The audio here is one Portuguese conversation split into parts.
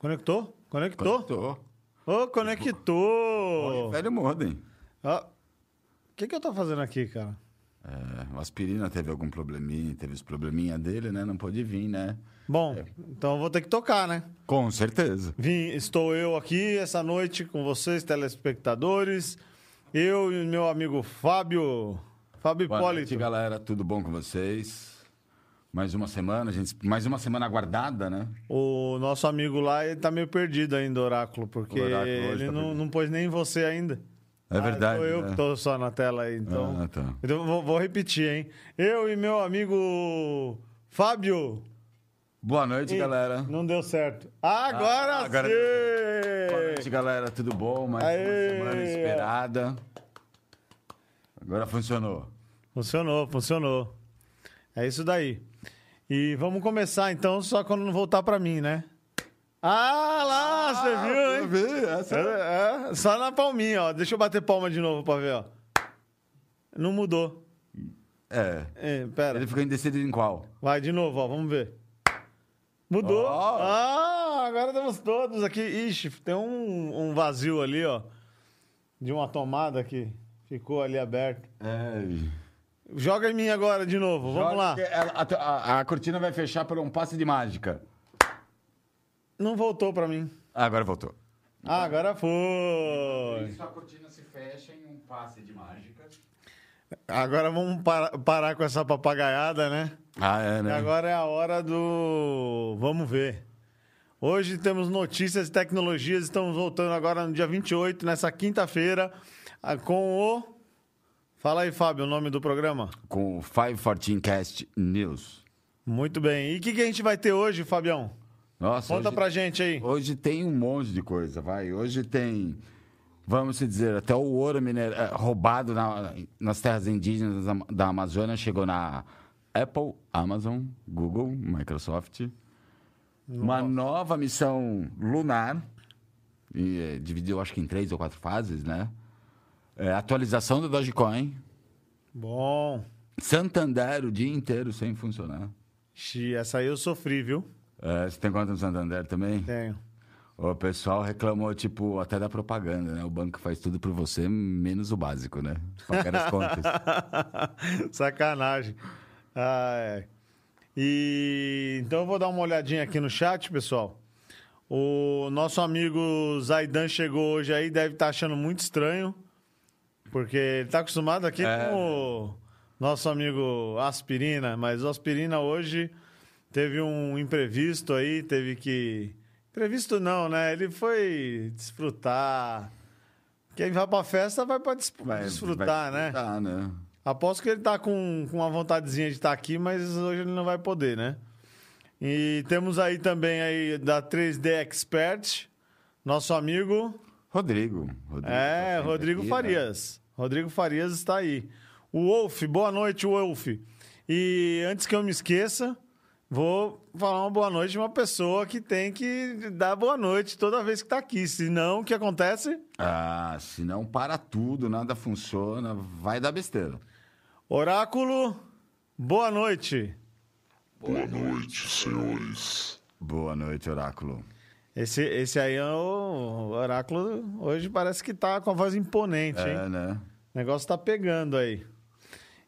Conectou? Conectou? Conectou. Ô, conectou! Velho modem. O que, que eu tô fazendo aqui, cara? É, o aspirina teve algum probleminha, teve os probleminha dele, né? Não pôde vir, né? Bom, então eu vou ter que tocar, né? Com certeza. Vim, estou eu aqui essa noite com vocês, telespectadores. Eu e meu amigo Fábio. Fábio Boa Hipólito. noite, galera. Tudo bom com vocês? Mais uma semana, gente. Mais uma semana aguardada, né? O nosso amigo lá, ele tá meio perdido ainda, Oráculo, porque Oráculo ele tá não, não pôs nem você ainda. É verdade. Ah, sou eu né? que tô só na tela aí, então. Ah, tá. Então vou, vou repetir, hein? Eu e meu amigo Fábio. Boa noite, Ih, galera. Não deu certo. Agora, Ah, agora- sim! Boa noite, galera. Tudo bom? Mais Aê! uma semana esperada. Agora funcionou. Funcionou, funcionou. É isso daí. E vamos começar então, só quando não voltar pra mim, né? Ah, lá, você viu, hein? Vi, essa É, é, só na palminha, ó. Deixa eu bater palma de novo pra ver, ó. Não mudou. É. É, pera. Ele ficou indecidido em qual? Vai de novo, ó. Vamos ver. Mudou. Ó. Ah, agora estamos todos aqui. Ixi, tem um, um vazio ali, ó. De uma tomada que ficou ali aberto. É. Joga em mim agora de novo. Vamos lá. Ela- A, a- a cortina vai fechar por um passe de mágica. Não voltou pra mim. Ah, agora voltou. Ah, agora foi. Isso, a cortina se fecha em um passe de mágica. Agora vamos para- parar com essa papagaiada, né? Ah, é, E né? agora é a hora do. Vamos ver. Hoje temos notícias e tecnologias. Estamos voltando agora no dia 28, nessa quinta-feira, ah, com o. Fala aí, Fábio, o nome do programa. Com o 514 Cast News. Muito bem. E o que, que a gente vai ter hoje, Fabião? Nossa, Conta hoje, pra gente aí. hoje tem um monte de coisa, vai. Hoje tem, vamos dizer, até o ouro miner... eh, roubado na- nas terras indígenas da- Amazônia chegou na Apple, Amazon, Google, Microsoft. Uma nova missão lunar, e, eh, dividiu acho que em três ou quatro fases, né? Eh, atualização do Dogecoin. Bom. Santander o dia inteiro sem funcionar. Xi, essa aí eu sofri, viu? Eh, você tem conta no Santander também? Tenho. O pessoal reclamou, tipo, até da propaganda, né? O banco faz tudo por você, menos o básico, né? Pagar as contas. Sacanagem. Ah, é. E então eu vou dar uma olhadinha aqui no chat, pessoal. O nosso amigo Zaidan chegou hoje aí, deve estar achando muito estranho, porque ele está acostumado aqui É. com o nosso amigo Aspirina, mas o Aspirina hoje teve um imprevisto aí, teve que. Imprevisto não, né? Ele foi desfrutar. Quem vai pra festa vai pra des- Vai- desfrutar, vai né? desfrutar, né? Aposto que ele tá com, com uma vontadezinha de estar aqui, mas hoje ele não vai poder, né? E temos aí também aí da 3D Expert, nosso amigo, Rodrigo. Rodrigo é, tá Rodrigo aqui, né? Rodrigo Farias está aí. O Wolf, boa noite, Wolf. E antes que eu me esqueça, vou falar uma boa noite de uma pessoa que tem que dar boa noite toda vez que tá aqui. Senão, o que acontece? Ah, se não para tudo, nada funciona, vai dar besteira. Oráculo, boa noite. Boa noite, senhores. Boa noite, Oráculo. Esse, esse aí é o oráculo. Hoje parece que tá com a voz imponente, hein? É, né? O negócio tá pegando aí.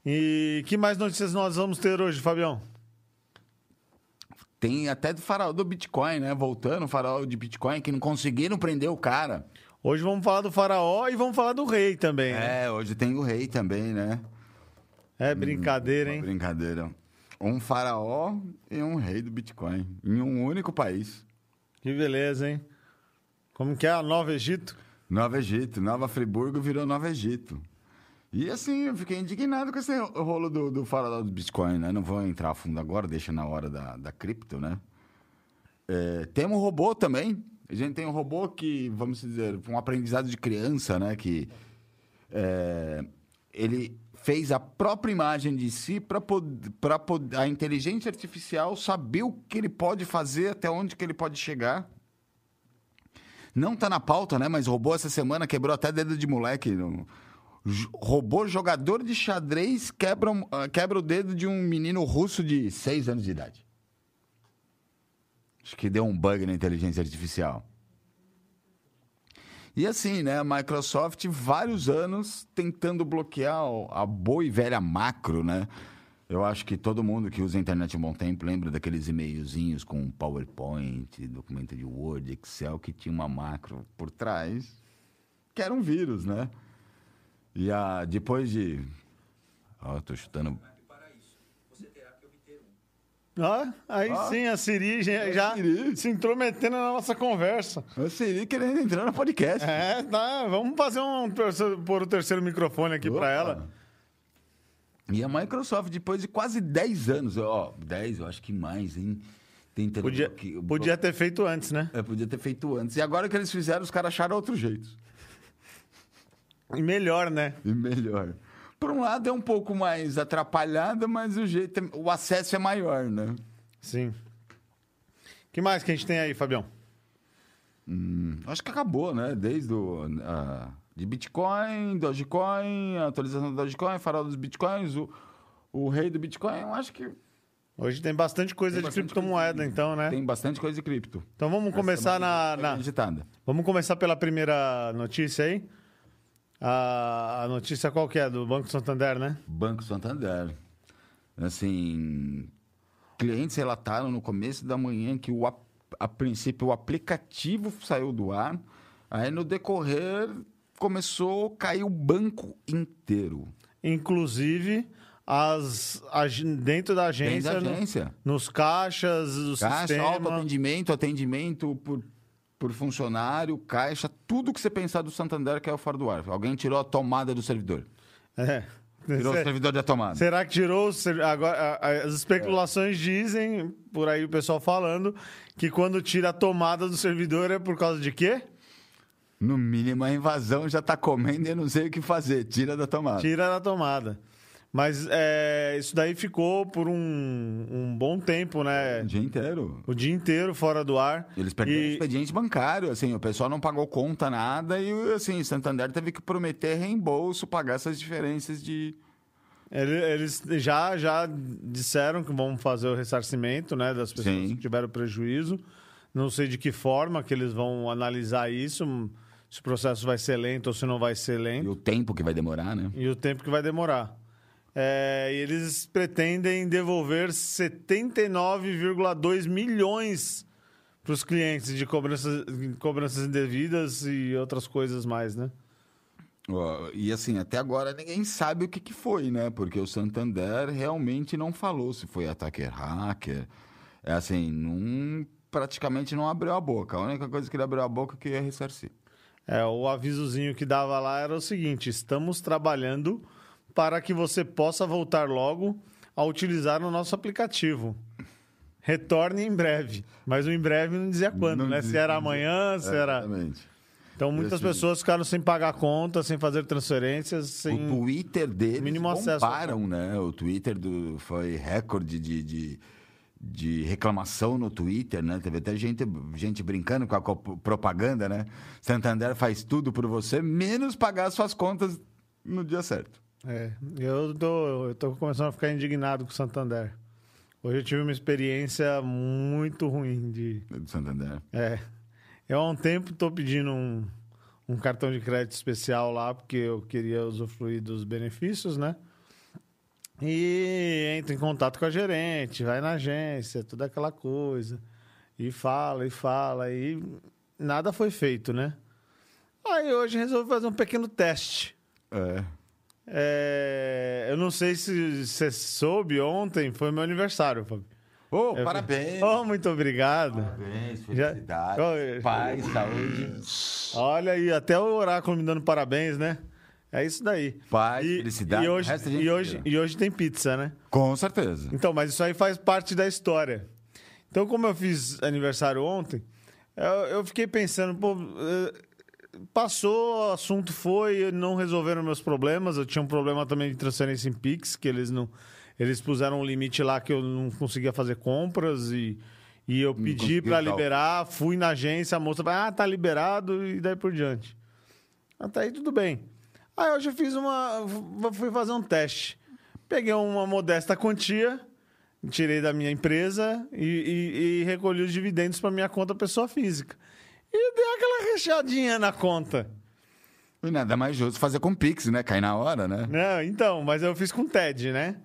E que mais notícias nós vamos ter hoje, Fabião? Tem até do farol do Bitcoin, né? Voltando, o farol de Bitcoin, que não conseguiram prender o cara. Hoje vamos falar do faraó e vamos falar do rei também. né? É, hoje tem o rei também, né? É, brincadeira, Uma hein? brincadeira. Um faraó e um rei do Bitcoin. Em um único país. Que beleza, hein? Como que é a Nova Egito? Nova Egito. Nova Friburgo virou Nova Egito. E assim, eu fiquei indignado com esse rolo do, do faraó do Bitcoin, né? Não vou entrar a fundo agora, deixa na hora da, da cripto, né? É, temos um robô também. A gente tem um robô que, vamos dizer, um aprendizado de criança, né? Que é, ele fez a própria imagem de si para a inteligência artificial saber o que ele pode fazer, até onde que ele pode chegar. Não tá na pauta, né? Mas robô essa semana quebrou até dedo de moleque. No- Robô jogador de xadrez quebra, ah, quebra o dedo de um menino russo de 6 anos de idade. Acho que deu um bug na inteligência artificial. E assim, né? A Microsoft, vários anos tentando bloquear a boa e velha macro, né? Eu acho que todo mundo que usa a internet um bom tempo lembra daqueles e-mailzinhos com PowerPoint, documento de Word, Excel, que tinha uma macro por trás, que era um vírus, né? E a, depois de. Ó, tô chutando. Ó, aí Ó. sim, a Siri já, já Siri. se intrometendo na nossa conversa. Eu seria querendo entrar no podcast. É, tá. Vamos fazer um. pôr o terceiro microfone aqui Opa. pra ela. E a Microsoft, depois de quase 10 anos, ó, 10, eu acho que mais, hein? Tentando Podia, bloque- podia ter feito antes, né? É, podia ter feito antes. E agora que eles fizeram, os caras acharam outro jeito. E melhor, né? E melhor. Por um lado é um pouco mais atrapalhada, mas o jeito, é- o acesso é maior, né? Sim. O que mais que a gente tem aí, Fabião? Hum, acho que acabou, né? Desde o de Bitcoin, Dogecoin, a atualização do Dogecoin, farol dos Bitcoins, o, o rei do Bitcoin, eu acho que Hoje tem bastante coisa Tem de bastante criptomoeda, coisa então, né? tem bastante coisa de cripto. Então vamos começar na, na- Digitada. Vamos começar pela primeira notícia aí. A, a notícia qual que é? Do Banco Santander, né? Banco Santander. Assim, clientes relataram no começo da manhã que o, a princípio o aplicativo saiu do ar, aí no decorrer começou a cair o banco inteiro. Inclusive, as, ag- dentro da Dentro agência, da no- agência. nos caixas, o Caixa, sistema. autoatendimento, atendimento por, por funcionário, caixa, tudo que você pensar do Santander caiu fora do ar. Alguém tirou a tomada do servidor. É. Tirou o Se- servidor da tomada. Será que tirou? Agora, as especulações É. dizem, por aí o pessoal falando, que quando tira a tomada do servidor é por causa de quê? No mínimo, a invasão já tá comendo e eu não sei o que fazer. Tira da tomada. Tira da tomada. Mas é, isso daí ficou por um, um bom tempo, né? O dia inteiro. O dia inteiro fora do ar. Eles perderam o E- expediente bancário, assim, o pessoal não pagou conta, nada, e assim, Santander teve que prometer reembolso, pagar essas diferenças de. Ele- Eles já, já disseram que vão fazer o ressarcimento né, das pessoas Sim. que tiveram prejuízo. Não sei de que forma que eles vão analisar isso, se o processo vai ser lento ou se não vai ser E lento, o tempo que vai demorar, né? e o tempo que vai demorar. É, e eles pretendem devolver 79,2 milhões para os clientes de cobranças, cobranças indevidas e outras coisas mais, né? E assim, até agora ninguém sabe o que, que foi, né? Porque o Santander realmente não falou se foi ataque hacker. É assim, não, praticamente não abriu a boca. A única coisa que ele abriu a boca é que ia ressarcir. É, o avisozinho que dava lá era o seguinte: estamos trabalhando para que você possa voltar logo a utilizar o nosso aplicativo. Retorne em breve. Mas o em breve não dizia quando, Não né? Se dizia- era amanhã, se era. Exatamente. Então muitas Esse- pessoas ficaram sem pagar conta, sem fazer transferências, O sem. Twitter deles mínimo acesso. bombaram, né? O Twitter do, foi recorde de, de, de reclamação no Twitter, né? Teve até gente, gente brincando com a propaganda, né? Santander faz tudo por você, menos pagar suas contas no dia certo. É, eu tô, eu tô começando a ficar indignado com o Santander. Hoje eu tive uma experiência muito ruim de. Do Santander. É. Eu há um tempo estou pedindo um, um cartão de crédito especial lá, porque eu queria usufruir dos benefícios, né? E entra em contato com a gerente, vai na agência, toda aquela coisa. E fala, e fala, e nada foi feito, né? Aí hoje resolvi fazer um pequeno teste. É. É, eu não sei se você soube, ontem foi meu aniversário, Fábio. Ô, Eu- parabéns! Oh, muito obrigado. Parabéns, Já- felicidades, Oh, paz, saúde, Olha aí, até o oráculo me dando parabéns, né? É isso daí. paz, felicidade. E hoje, e, hoje, e hoje tem pizza, né? Com certeza. Então, mas isso aí faz parte da história. Então, como eu fiz aniversário ontem, eu, eu fiquei pensando, pô, eh, passou, o assunto foi, não resolveram meus problemas. Eu tinha um problema também de transferência em Pix, que eles não. Eles puseram um limite lá que eu não conseguia fazer compras e, e eu pedi para liberar, fui na agência, a moça falou, ah, tá liberado e daí por diante. Até aí tudo bem. Aí hoje eu fiz uma. fui fazer um teste. Peguei uma modesta quantia tirei da minha empresa e, e- e recolhi os dividendos para minha conta pessoa física. E dei aquela recheadinha na conta. E nada mais justo fazer com Pix, né? Cai na hora, né? Não, então, mas eu fiz com TED, né?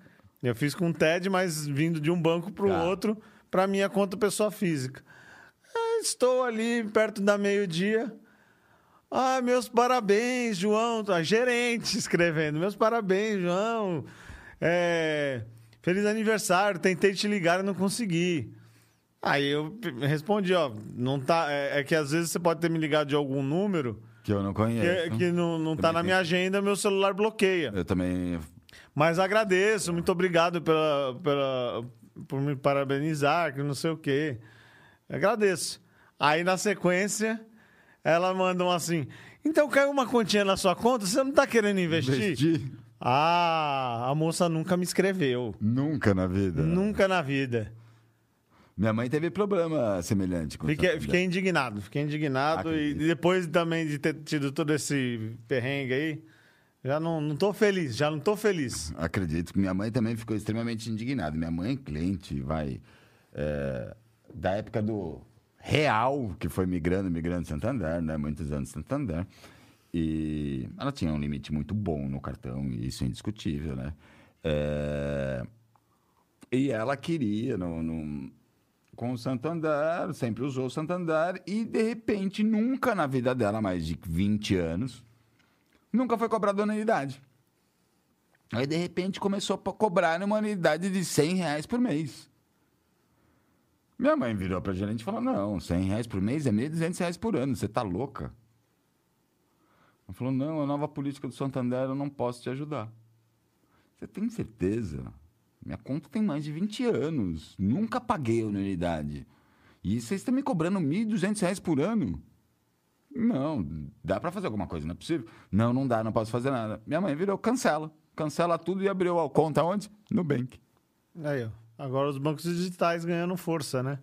Eu fiz com TED, mas vindo de um banco para o Tá. outro, para minha conta pessoa física. Ah, Estou ali perto da meio-dia. Ah, meus parabéns, João. A gerente escrevendo. Meus parabéns, João. É, Feliz aniversário. Tentei te ligar e não consegui. Aí eu respondi, ó, não tá. É, é que às vezes você pode ter me ligado de algum número Que eu não que, conheço. que não, não tá na minha agenda, meu celular bloqueia. Eu também. Mas agradeço, muito obrigado pela, pela, por me parabenizar, que não sei o quê. Agradeço. Aí, na sequência, ela manda um assim: Então caiu uma continha na sua conta, você não tá querendo investir? Investir Ah, a moça nunca me escreveu. nunca na vida. Nunca na vida. Minha mãe teve problema semelhante com Fiquei, fiquei indignado, fiquei indignado. E Acredito. depois também de ter tido todo esse perrengue aí, já não, não tô feliz, já não tô feliz. Acredito que minha mãe também ficou extremamente indignada. Minha mãe, cliente, vai. é, da época do Real, que foi migrando, migrando Santander, né? Muitos anos Santander. E ela tinha um limite muito bom no cartão, e isso é indiscutível, né? É, e ela queria, no, no- com o Santander, sempre usou o Santander, e de repente, nunca na vida dela, mais de 20 anos, nunca foi cobrada anuidade. Aí, de repente, começou a cobrar uma anuidade de 100 reais por mês. Minha mãe virou pra gerente e falou: Não, 100 reais por mês é 1.200 reais por ano, você tá louca? Ela falou: Não, a nova política do Santander, eu não posso te ajudar. Você tem certeza? Minha conta tem mais de 20 anos, nunca paguei a anuidade. E vocês estão me cobrando 1.200 reais por ano? Não, dá pra fazer alguma coisa, não é possível? Não, não dá, não posso fazer nada. Minha mãe virou, cancela. Cancela tudo e abriu a conta onde? No Bank. Aí, ó. Agora os bancos digitais ganhando força, né?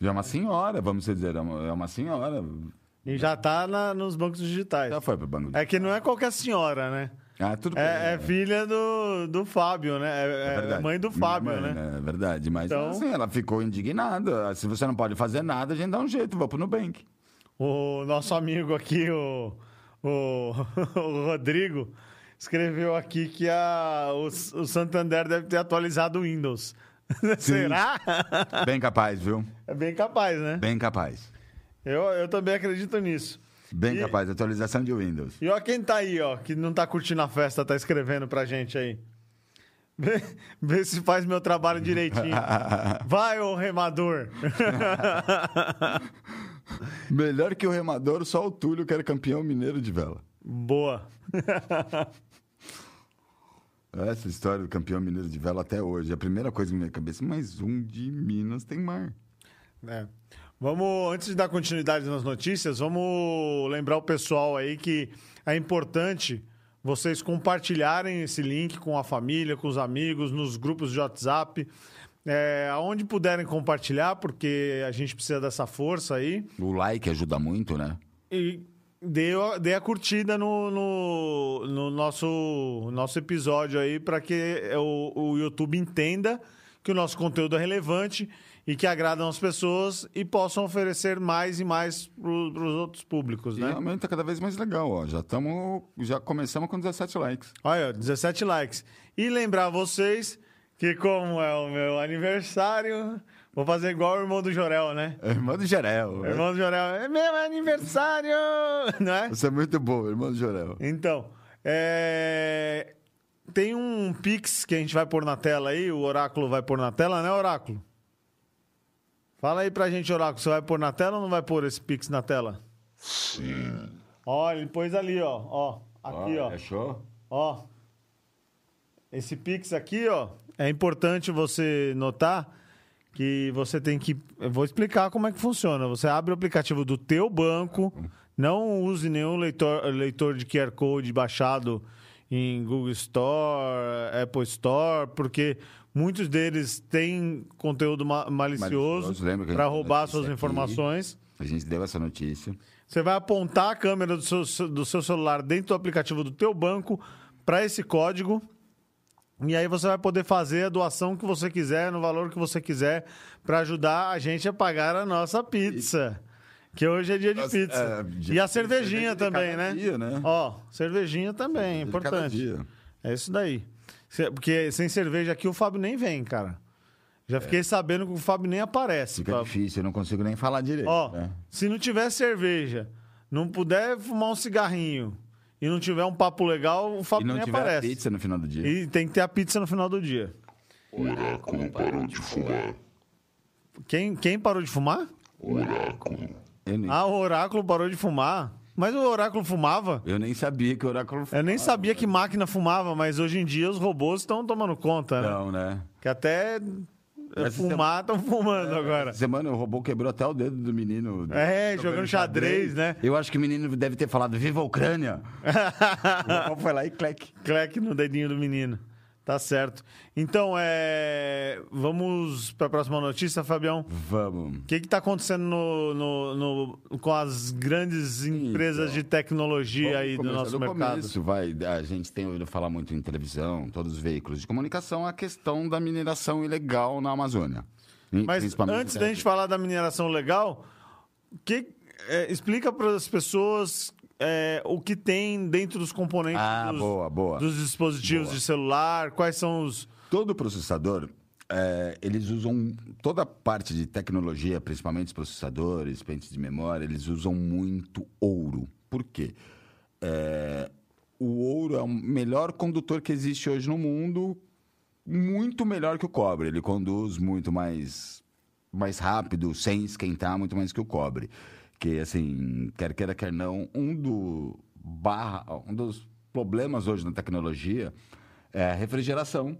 Já é uma senhora, vamos dizer, é uma, é uma senhora. E já tá na- nos bancos digitais. Já foi pro banco. É que não é qualquer senhora, né? Ah, tudo bem. É, é filha do, do Fábio, né? É, é verdade. mãe do Fábio, mãe, né? É verdade, mas Então- assim, ela ficou indignada. Se você não pode fazer nada, a gente dá um jeito, vou pro Nubank. O nosso amigo aqui, o, o, o Rodrigo, escreveu aqui que a, o, o Santander deve ter atualizado o Windows. Será? Bem capaz, viu? É bem capaz, né? Bem capaz. Eu, eu também acredito nisso. Bem E- capaz. Atualização de Windows. E ó quem tá aí, ó, que não tá curtindo a festa, tá escrevendo pra gente aí. Vê, vê se faz meu trabalho direitinho. Vai, ô remador. Melhor que o remador, só o Túlio, que era campeão mineiro de vela. Boa. Essa história do campeão mineiro de vela até hoje. A primeira coisa na cabeça, mais um de Minas tem mar. É. Vamos, antes de dar continuidade nas notícias, vamos lembrar o pessoal aí que é importante vocês compartilharem esse link com a família, com os amigos, nos grupos de WhatsApp, é, aonde puderem compartilhar, porque a gente precisa dessa força aí. O like ajuda muito, né? E dê, a- dê a curtida no, no, no nosso, nosso episódio aí para que o, o YouTube entenda que o nosso conteúdo é relevante e que agradam as pessoas e possam oferecer mais e mais para os outros públicos, E né? realmente tá cada vez mais legal, ó. Já estamos. Já começamos com 17 likes. Olha, ó, 17 likes. E lembrar vocês que como é o meu aniversário, vou fazer igual o irmão do Jorel, né? Irmão do Jorel. Irmão do Jorel, é meu aniversário! Não é? Você é muito bom, irmão do Jorel. Então, é, tem um Pix que a gente vai pôr na tela aí, o Oráculo vai pôr na tela, né, Oráculo? Fala aí pra gente, Oráculo, você vai pôr na tela ou não vai pôr esse Pix na tela? Sim. Ó, ele pôs ali, ó, ó, aqui, ó, Achou? ó. Esse Pix aqui, ó, é importante você notar que você tem que... Eu vou explicar como é que funciona. Você abre o aplicativo do teu banco, não use nenhum leitor, leitor de QR Code baixado em Google Store, Apple Store, porque muitos deles têm conteúdo ma- malicioso Malicioso, para roubar suas aqui? informações. A gente deu essa notícia. Você vai apontar a câmera do seu, do seu celular dentro do aplicativo do teu banco para esse código E aí você vai poder fazer a doação que você quiser, no valor que você quiser, para ajudar a gente a pagar a nossa pizza. Que hoje é dia de pizza. é, dia e a de cervejinha também, né? dia, né? Ó, cervejinha também, é importante. dia. É isso daí. Porque sem cerveja aqui o Fábio nem vem, cara. Já fiquei sabendo que o Fábio nem aparece. Fica Fábio. difícil, eu não consigo nem falar direito. Ó, né? se não tiver cerveja, não puder fumar um cigarrinho e não tiver um papo legal, o E Fábio não nem tiver aparece. pizza no final do dia. E tem que ter a pizza no final do dia. Oráculo parou de fumar. Quem, quem parou de fumar? Oráculo. Nem, Ah, o Oráculo parou de fumar. Mas o Oráculo fumava? eu nem sabia que o oráculo Eu nem sabia que máquina fumava, mas hoje em dia os robôs estão tomando conta, né? Não, né? Que até é, Essa fumar estão fumando agora. Essa Semana o robô quebrou até o dedo do menino. É, jogando xadrez, né? Eu acho que o menino deve ter falado Viva a Ucrânia! o robô foi lá e clec. Cleque no dedinho do menino. Tá certo. Então, é... vamos para a próxima notícia, Fabião. Vamos. O que está acontecendo no, no- no- com as grandes empresas Então, de tecnologia aí do nosso mercado? começo, vai. A gente tem ouvido falar muito em televisão, todos os veículos de comunicação, a questão da mineração ilegal na Amazônia. Mas antes da gente falar da mineração legal, que, é, explica para as pessoas é, o que tem dentro dos componentes Ah, dos, boa, boa. dos dispositivos Boa. de celular, quais são os... Todo processador, é, eles usam toda a parte de tecnologia, principalmente os processadores, pentes de memória, eles usam muito ouro. Por quê? É, o ouro é o melhor condutor que existe hoje no mundo, muito melhor que o cobre. Ele conduz muito mais, mais rápido, sem esquentar, muito mais que o cobre. Que, assim, quer queira, quer não, um, do barra, um dos problemas hoje na tecnologia é a refrigeração.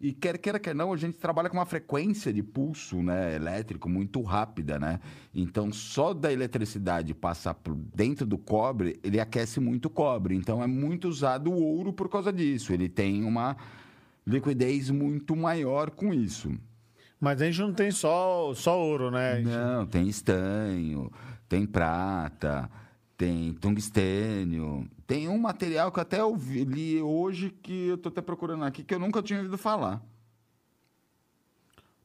E quer queira, quer não, a gente trabalha com uma frequência de pulso né, elétrico muito rápida, né? Então, só da eletricidade passar por dentro do cobre, ele aquece muito o cobre. Então, é muito usado o ouro por causa disso. Ele tem uma liquidez muito maior com isso. Mas a gente não tem só, só ouro, né? Gente- Não, tem estanho, tem prata, tem tungstênio. Tem um material que eu até ouvi, li hoje que eu tô até procurando aqui, que eu nunca tinha ouvido falar.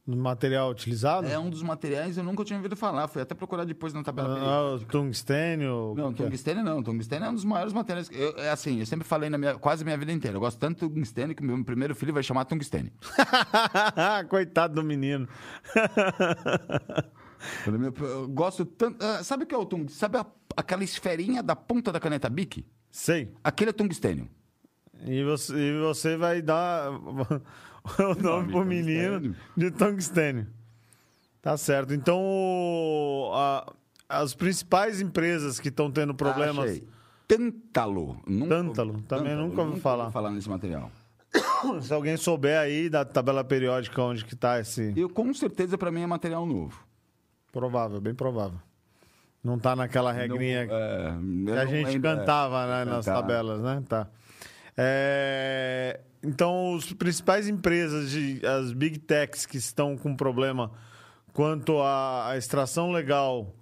No material utilizado? É um dos materiais que eu nunca tinha ouvido falar. Fui até procurar depois na tabela. Ah, o tungstênio? Não, é? tungstênio não. Tungstênio é um dos maiores materiais. Eu, é assim, eu sempre falei na minha, quase a minha vida inteira. Eu gosto tanto do tungstênio que meu primeiro filho vai chamar tungstênio. Coitado do menino. Eu gosto tanto. ah, Sabe o que é o tungstênio? Sabe a- aquela esferinha da ponta da caneta Bic? Sei. Aquele é tungstênio. E você, e você vai dar o nome pro menino de tungstênio. Tá certo. Então, o- a- as principais empresas que estão tendo problemas. Achei. Tântalo. Nunca- Tântalo, também nunca ouvi falar. falar nesse material. Se alguém souber aí da tabela periódica onde que tá esse. Eu, com certeza, para mim, é material novo. Provável, bem provável. Não tá naquela regrinha Não, é, que a gente é. cantava né, nas Cantava. tabelas, né? Tá. É, Então, as principais empresas, de, as big techs que estão com problema quanto à, à extração legal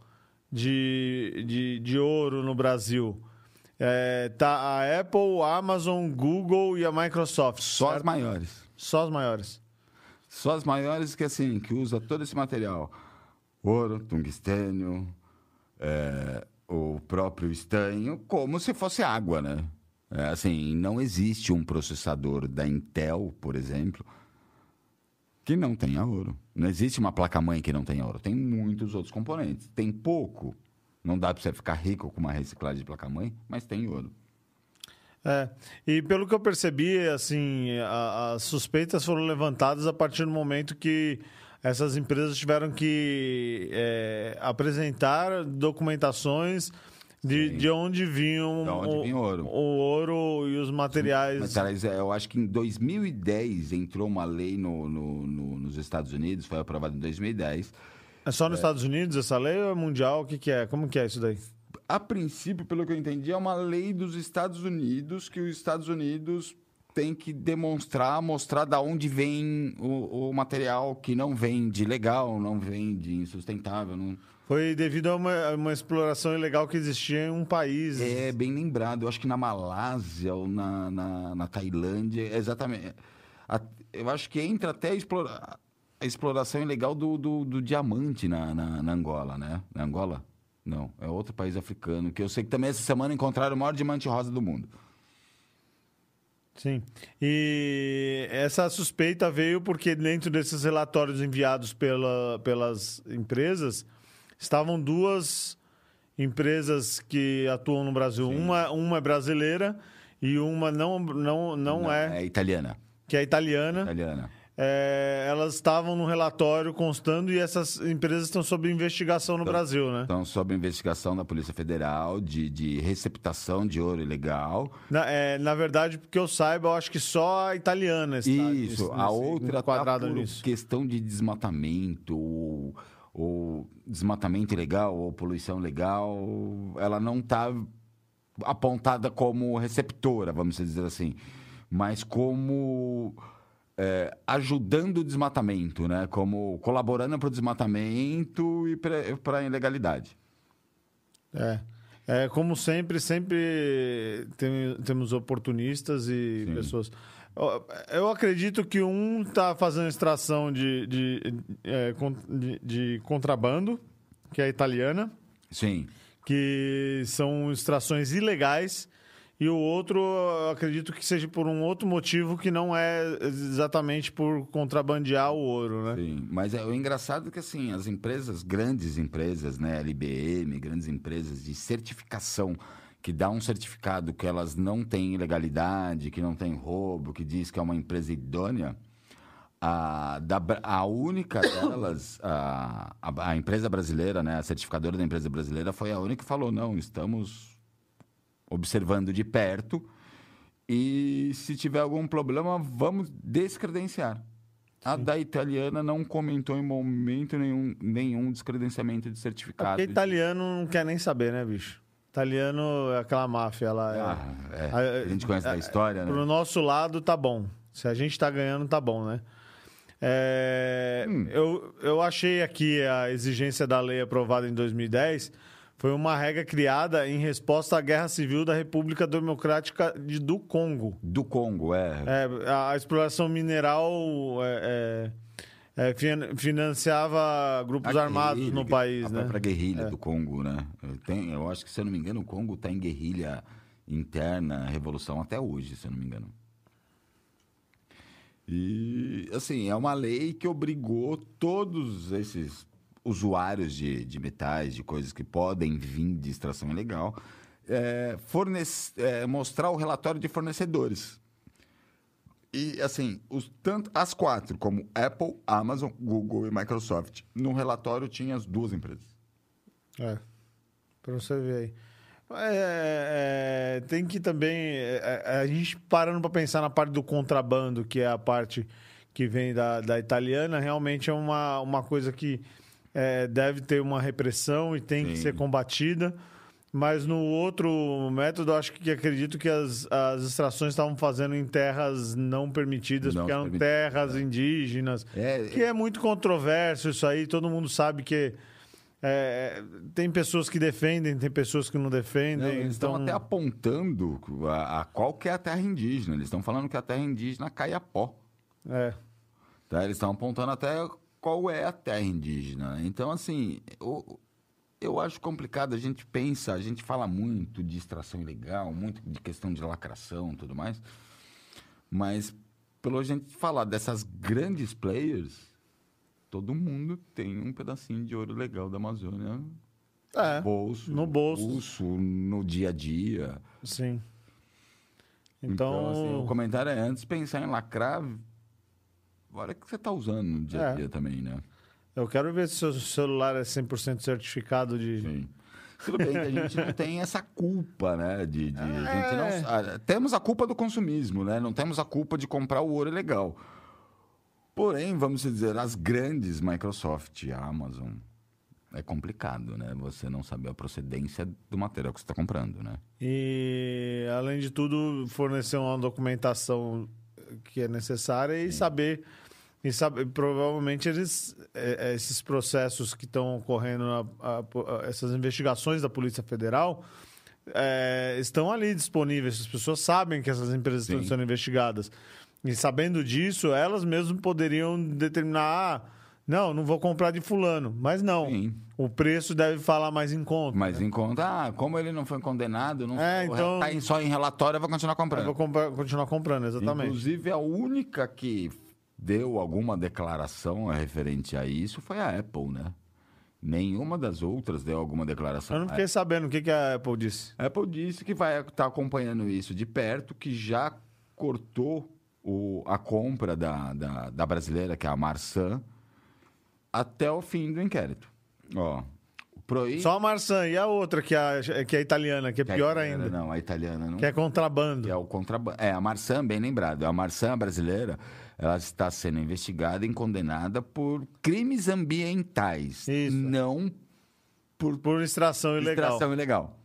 de, de, de ouro no Brasil, é, tá a Apple, a Amazon, Google e a Microsoft. Só as certo? maiores. Só as maiores. Só as maiores que, assim, que usa todo esse material. Ouro, tungstênio, é, o próprio estanho, como se fosse água, né? É, assim, não existe um processador da Intel, por exemplo, que não tenha ouro. Não existe uma placa-mãe que não tenha ouro. Tem muitos outros componentes. Tem pouco. Não dá para você ficar rico com uma reciclagem de placa-mãe, mas tem ouro. É, e pelo que eu percebi, assim, as suspeitas foram levantadas a partir do momento que essas empresas tiveram que é, apresentar documentações de, Sim. de onde vinham onde o, vinha o ouro. o ouro e os materiais. Aliás, é, eu acho que em 2010 entrou uma lei no, no- no- nos Estados Unidos, foi aprovada em 2010. É só nos Estados Unidos essa lei ou é mundial? O que, que é? Como que é isso daí? A princípio, pelo que eu entendi, é uma lei dos Estados Unidos que os Estados Unidos têm que demonstrar, mostrar da onde vem o, o material que não vem de legal, não vem de insustentável. Não... Foi devido a uma, a uma exploração ilegal que existia em um país. É bem lembrado. Eu acho que na Malásia ou na, na, na Tailândia, exatamente. a- eu acho que entra até a, explora- a exploração ilegal do, do, do diamante na, na, na Angola, né? Na Angola? Não, é outro país africano, que eu sei que também essa semana encontraram o maior diamante rosa do mundo. Sim. E essa suspeita veio porque dentro desses relatórios enviados pela, pelas empresas estavam duas empresas que atuam no Brasil. Uma, uma é brasileira e uma não, não, não, é, É italiana. que é italiana. Italiana. É, elas estavam no relatório constando e essas empresas estão sob investigação no Brasil, né? Então, sob investigação da Polícia Federal de, de receptação de ouro ilegal. Na, é, na verdade, porque eu saiba, eu acho que só a italiana está Isso, nesse- a outra tá enquadrada por nisso. questão de desmatamento, ou, ou desmatamento ilegal, ou poluição legal, ela não está apontada como receptora, vamos dizer assim, mas como é, ajudando o desmatamento, né? Como colaborando para o desmatamento e para a ilegalidade. É. É, como sempre, sempre tem- temos oportunistas e Sim. pessoas. Eu- acredito que um está fazendo extração de, de, é, de- de contrabando, que é a italiana, Sim. que são extrações ilegais, e o outro acredito que seja por um outro motivo que não é exatamente por contrabandear o ouro, né? Sim, mas é o engraçado é que assim, as empresas, grandes empresas, né, LBM, grandes empresas de certificação que dá um certificado que elas não têm ilegalidade, que não tem roubo, que diz que é uma empresa idônea, a, da, a única delas, a, a, a empresa brasileira, né, a certificadora da empresa brasileira foi a única que falou, não, estamos observando de perto e se tiver algum problema, vamos descredenciar. A da italiana não comentou em momento nenhum, nenhum descredenciamento de É certificado. porque italiano não quer nem saber, né, bicho? Italiano é aquela máfia, ela é... Ah, é. A- A gente conhece da história, né? Pro nosso lado, tá bom. Se a gente tá ganhando, tá bom, né? É, Hum. eu, eu achei aqui a exigência da lei aprovada em 2010 foi uma regra criada em resposta à Guerra Civil da República Democrática de- do Congo. Do Congo, é. É, a, exploração mineral é, é, é, fin- financiava grupos armados no país, a né? própria guerrilha do Congo, né? Tem, eu acho que, se eu não me engano, o Congo está em guerrilha interna, revolução até hoje, se eu não me engano. E, assim, é uma lei que obrigou todos esses usuários de, de metais, de coisas que podem vir de extração ilegal, é, fornece- é, mostrar o relatório de fornecedores. E, assim, os, tanto, as quatro, como Apple, Amazon, Google e Microsoft, no relatório tinha as duas empresas. É. Pra você ver aí. É, é, tem que também. é, é, a gente parando para pensar na parte do contrabando, que é a parte que vem da, da italiana, realmente é uma, uma coisa que é, deve ter uma repressão e tem que Sim. ser combatida. Mas no outro método, acho que acredito que as, as extrações estavam fazendo em terras não permitidas, Não porque eram terras indígenas. É, Que é muito controverso isso aí, todo mundo sabe que é, tem pessoas que defendem, tem pessoas que não Não, defendem. eles estão então, até apontando a, a qual que é a terra indígena. Eles estão falando que a terra indígena é Caiapó. é, Tá? Eles estão apontando até qual é a terra indígena. Então, assim, eu, eu acho complicado. A gente pensa, a gente fala muito de extração ilegal, muito de questão de lacração e tudo mais. Mas, pelo gente falar dessas grandes players, todo mundo tem um pedacinho de ouro legal da Amazônia é, no bolso. no bolso. no dia a dia. sim. Então, Então, assim, o comentário é antes pensar em lacrar, olha que você está usando no dia a É. dia também, né? eu quero ver se o seu celular é 100% certificado de. Sim. Tudo bem a gente não tem essa culpa, né? De, de- a É. não- ah, temos a culpa do consumismo, né? Não temos a culpa de comprar o ouro ilegal. Porém, vamos dizer, as grandes Microsoft, Amazon, é complicado, né? Você não saber a procedência do material que você está comprando, né? E, além de tudo, fornecer uma documentação que é necessária e saber. E saber, provavelmente eles, é, é, esses processos que estão ocorrendo, na- a- a- essas investigações da Polícia Federal, é, estão ali disponíveis. As pessoas sabem que essas empresas estão Sim. sendo investigadas. E sabendo disso, elas mesmas poderiam determinar, ah, não, não vou comprar de fulano. Mas não, Sim. o preço deve falar mais em conta. Mas em conta, ah, como ele não foi condenado, não É, então- tá só em relatório, eu vou continuar Eu comprando. vou comprar- continuar comprando, exatamente. Inclusive, a única que deu alguma declaração referente a isso foi a Apple, né? Nenhuma das outras deu alguma declaração. Eu não fiquei sabendo o que, que a Apple disse. A Apple disse que vai estar acompanhando isso de perto, que já cortou o- a compra da, da, da brasileira, que é a Marsan, até o fim do inquérito. Ó, proíbe... Só a Marsan e a outra, que é, a, que é a italiana, que é que a pior italiana ainda. Não, a italiana não. Que é contrabando. Que é o contrabando. É, a Marsan, bem lembrado. A Marsan brasileira, ela está sendo investigada e condenada por crimes ambientais. Isso. Não por Por extração ilegal. extração ilegal.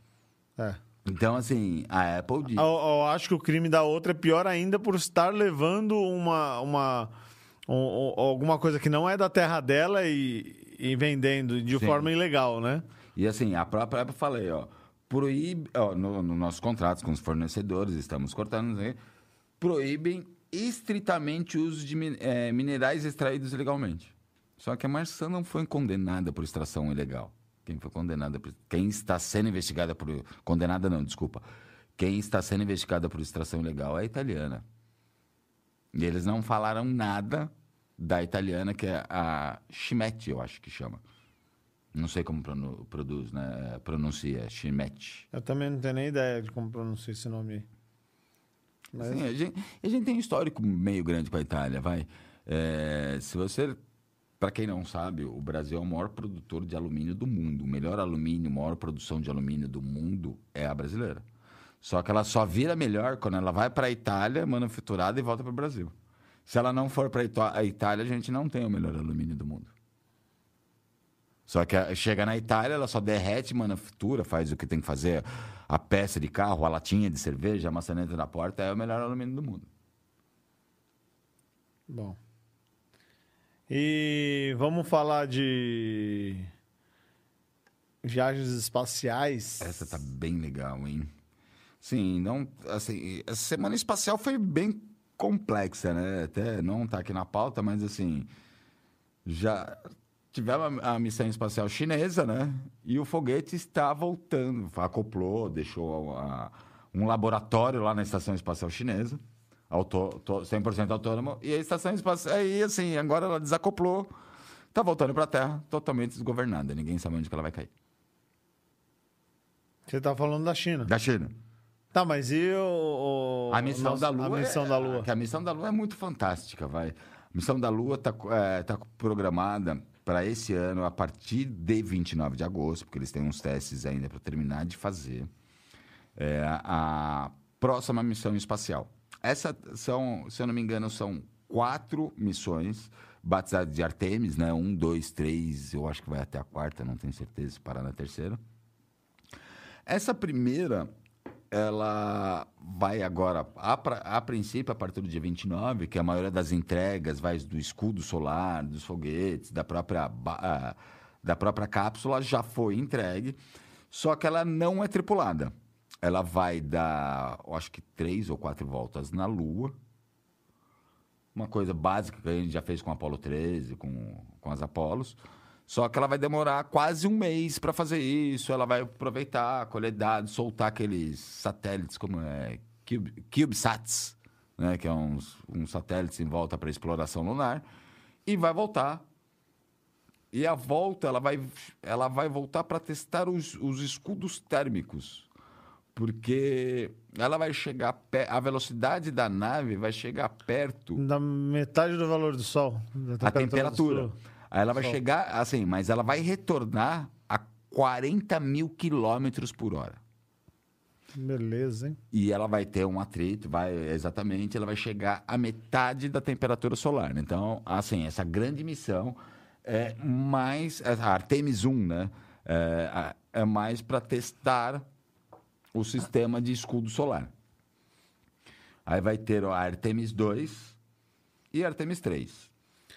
É. Então, assim, a Apple diz... Eu, eu acho que o crime da outra é pior ainda por estar levando uma, uma um- um- alguma coisa que não é da terra dela e, e vendendo de Sim. forma ilegal, né? E assim, a própria Apple falei, ó, proíbe, ó, no, no nossos contratos com os fornecedores, estamos cortando, né, proíbem estritamente o uso de eh, minerais extraídos ilegalmente. Só que a Marçã não foi condenada por extração ilegal. Quem foi condenada por, quem está sendo investigada por condenada não, desculpa. Quem está sendo investigada por extração ilegal é a italiana. E eles não falaram nada da italiana que é a Chimetti, eu acho que chama. Não sei como produz, né? Pronuncia, Chimetti. Eu também não tenho nem ideia de como pronunciar esse nome aí. Mas- Assim, a, gente, a gente tem um histórico meio grande com a Itália, vai. É, se você, para quem não sabe, o Brasil é o maior produtor de alumínio do mundo. O melhor alumínio, maior produção de alumínio do mundo é a brasileira. Só que ela só vira melhor quando ela vai para a Itália, manufaturada e volta para o Brasil. Se ela não for para a Itália, a gente não tem o melhor alumínio do mundo. Só que chega na Itália, ela só derrete manufatura, faz o que tem que fazer, a peça de carro, a latinha de cerveja, a maçaneta da porta, é o melhor alumínio do mundo. Bom. E vamos falar de viagens espaciais. Essa tá bem legal, hein? Sim, não, assim, essa semana espacial foi bem complexa, né? Até não tá aqui na pauta, mas assim, já tivemos a, missão espacial chinesa, né? E o foguete está voltando, acoplou, deixou a- um laboratório lá na estação espacial chinesa, auto, to- 100% autônomo, e a estação espacial, aí assim, agora ela desacoplou, tá voltando para a Terra, totalmente desgovernada, ninguém sabe onde ela vai cair. Você tá falando da China. Da China. Tá, mas e o... o- A missão nosso- da Lua. A missão é, da Lua. que a missão da Lua é muito fantástica, vai. A missão da Lua está tá programada para esse ano, a partir de 29 de agosto, porque eles têm uns testes ainda para terminar de fazer. É, a próxima missão espacial. Essa são, se eu não me engano, são quatro missões batizadas de Artemis, né? Um, dois, três, eu acho que vai até a quarta, não tenho certeza se parar na terceira. Essa primeira, ela vai agora, a, a princípio, a partir do dia 29, que a maioria das entregas vai do escudo solar, dos foguetes, da própria, da própria cápsula, já foi entregue, só que ela não é tripulada. Ela vai dar, acho que três ou quatro voltas na Lua, uma coisa básica que a gente já fez com o Apollo 13, com, com as Apolos. Só que ela vai demorar quase um mês para fazer isso. Ela vai aproveitar, colher dados, soltar aqueles satélites como é Cube, CubeSats, né, que é uns, uns satélites em volta para exploração lunar, e vai voltar. E a volta, ela vai, ela vai voltar para testar os, os escudos térmicos. Porque ela vai chegar, a velocidade da nave vai chegar perto Da metade do valor do Sol. da a temperatura. Aí ela vai chegar, assim, mas ela vai retornar a 40 mil quilômetros por hora. Beleza, hein? E ela vai ter um atrito, vai exatamente, ela vai chegar à metade da temperatura solar. Então, assim, essa grande missão é mais. A Artemis 1, né? É, é mais para testar o sistema de escudo solar. Aí vai ter a Artemis 2 e a Artemis 3.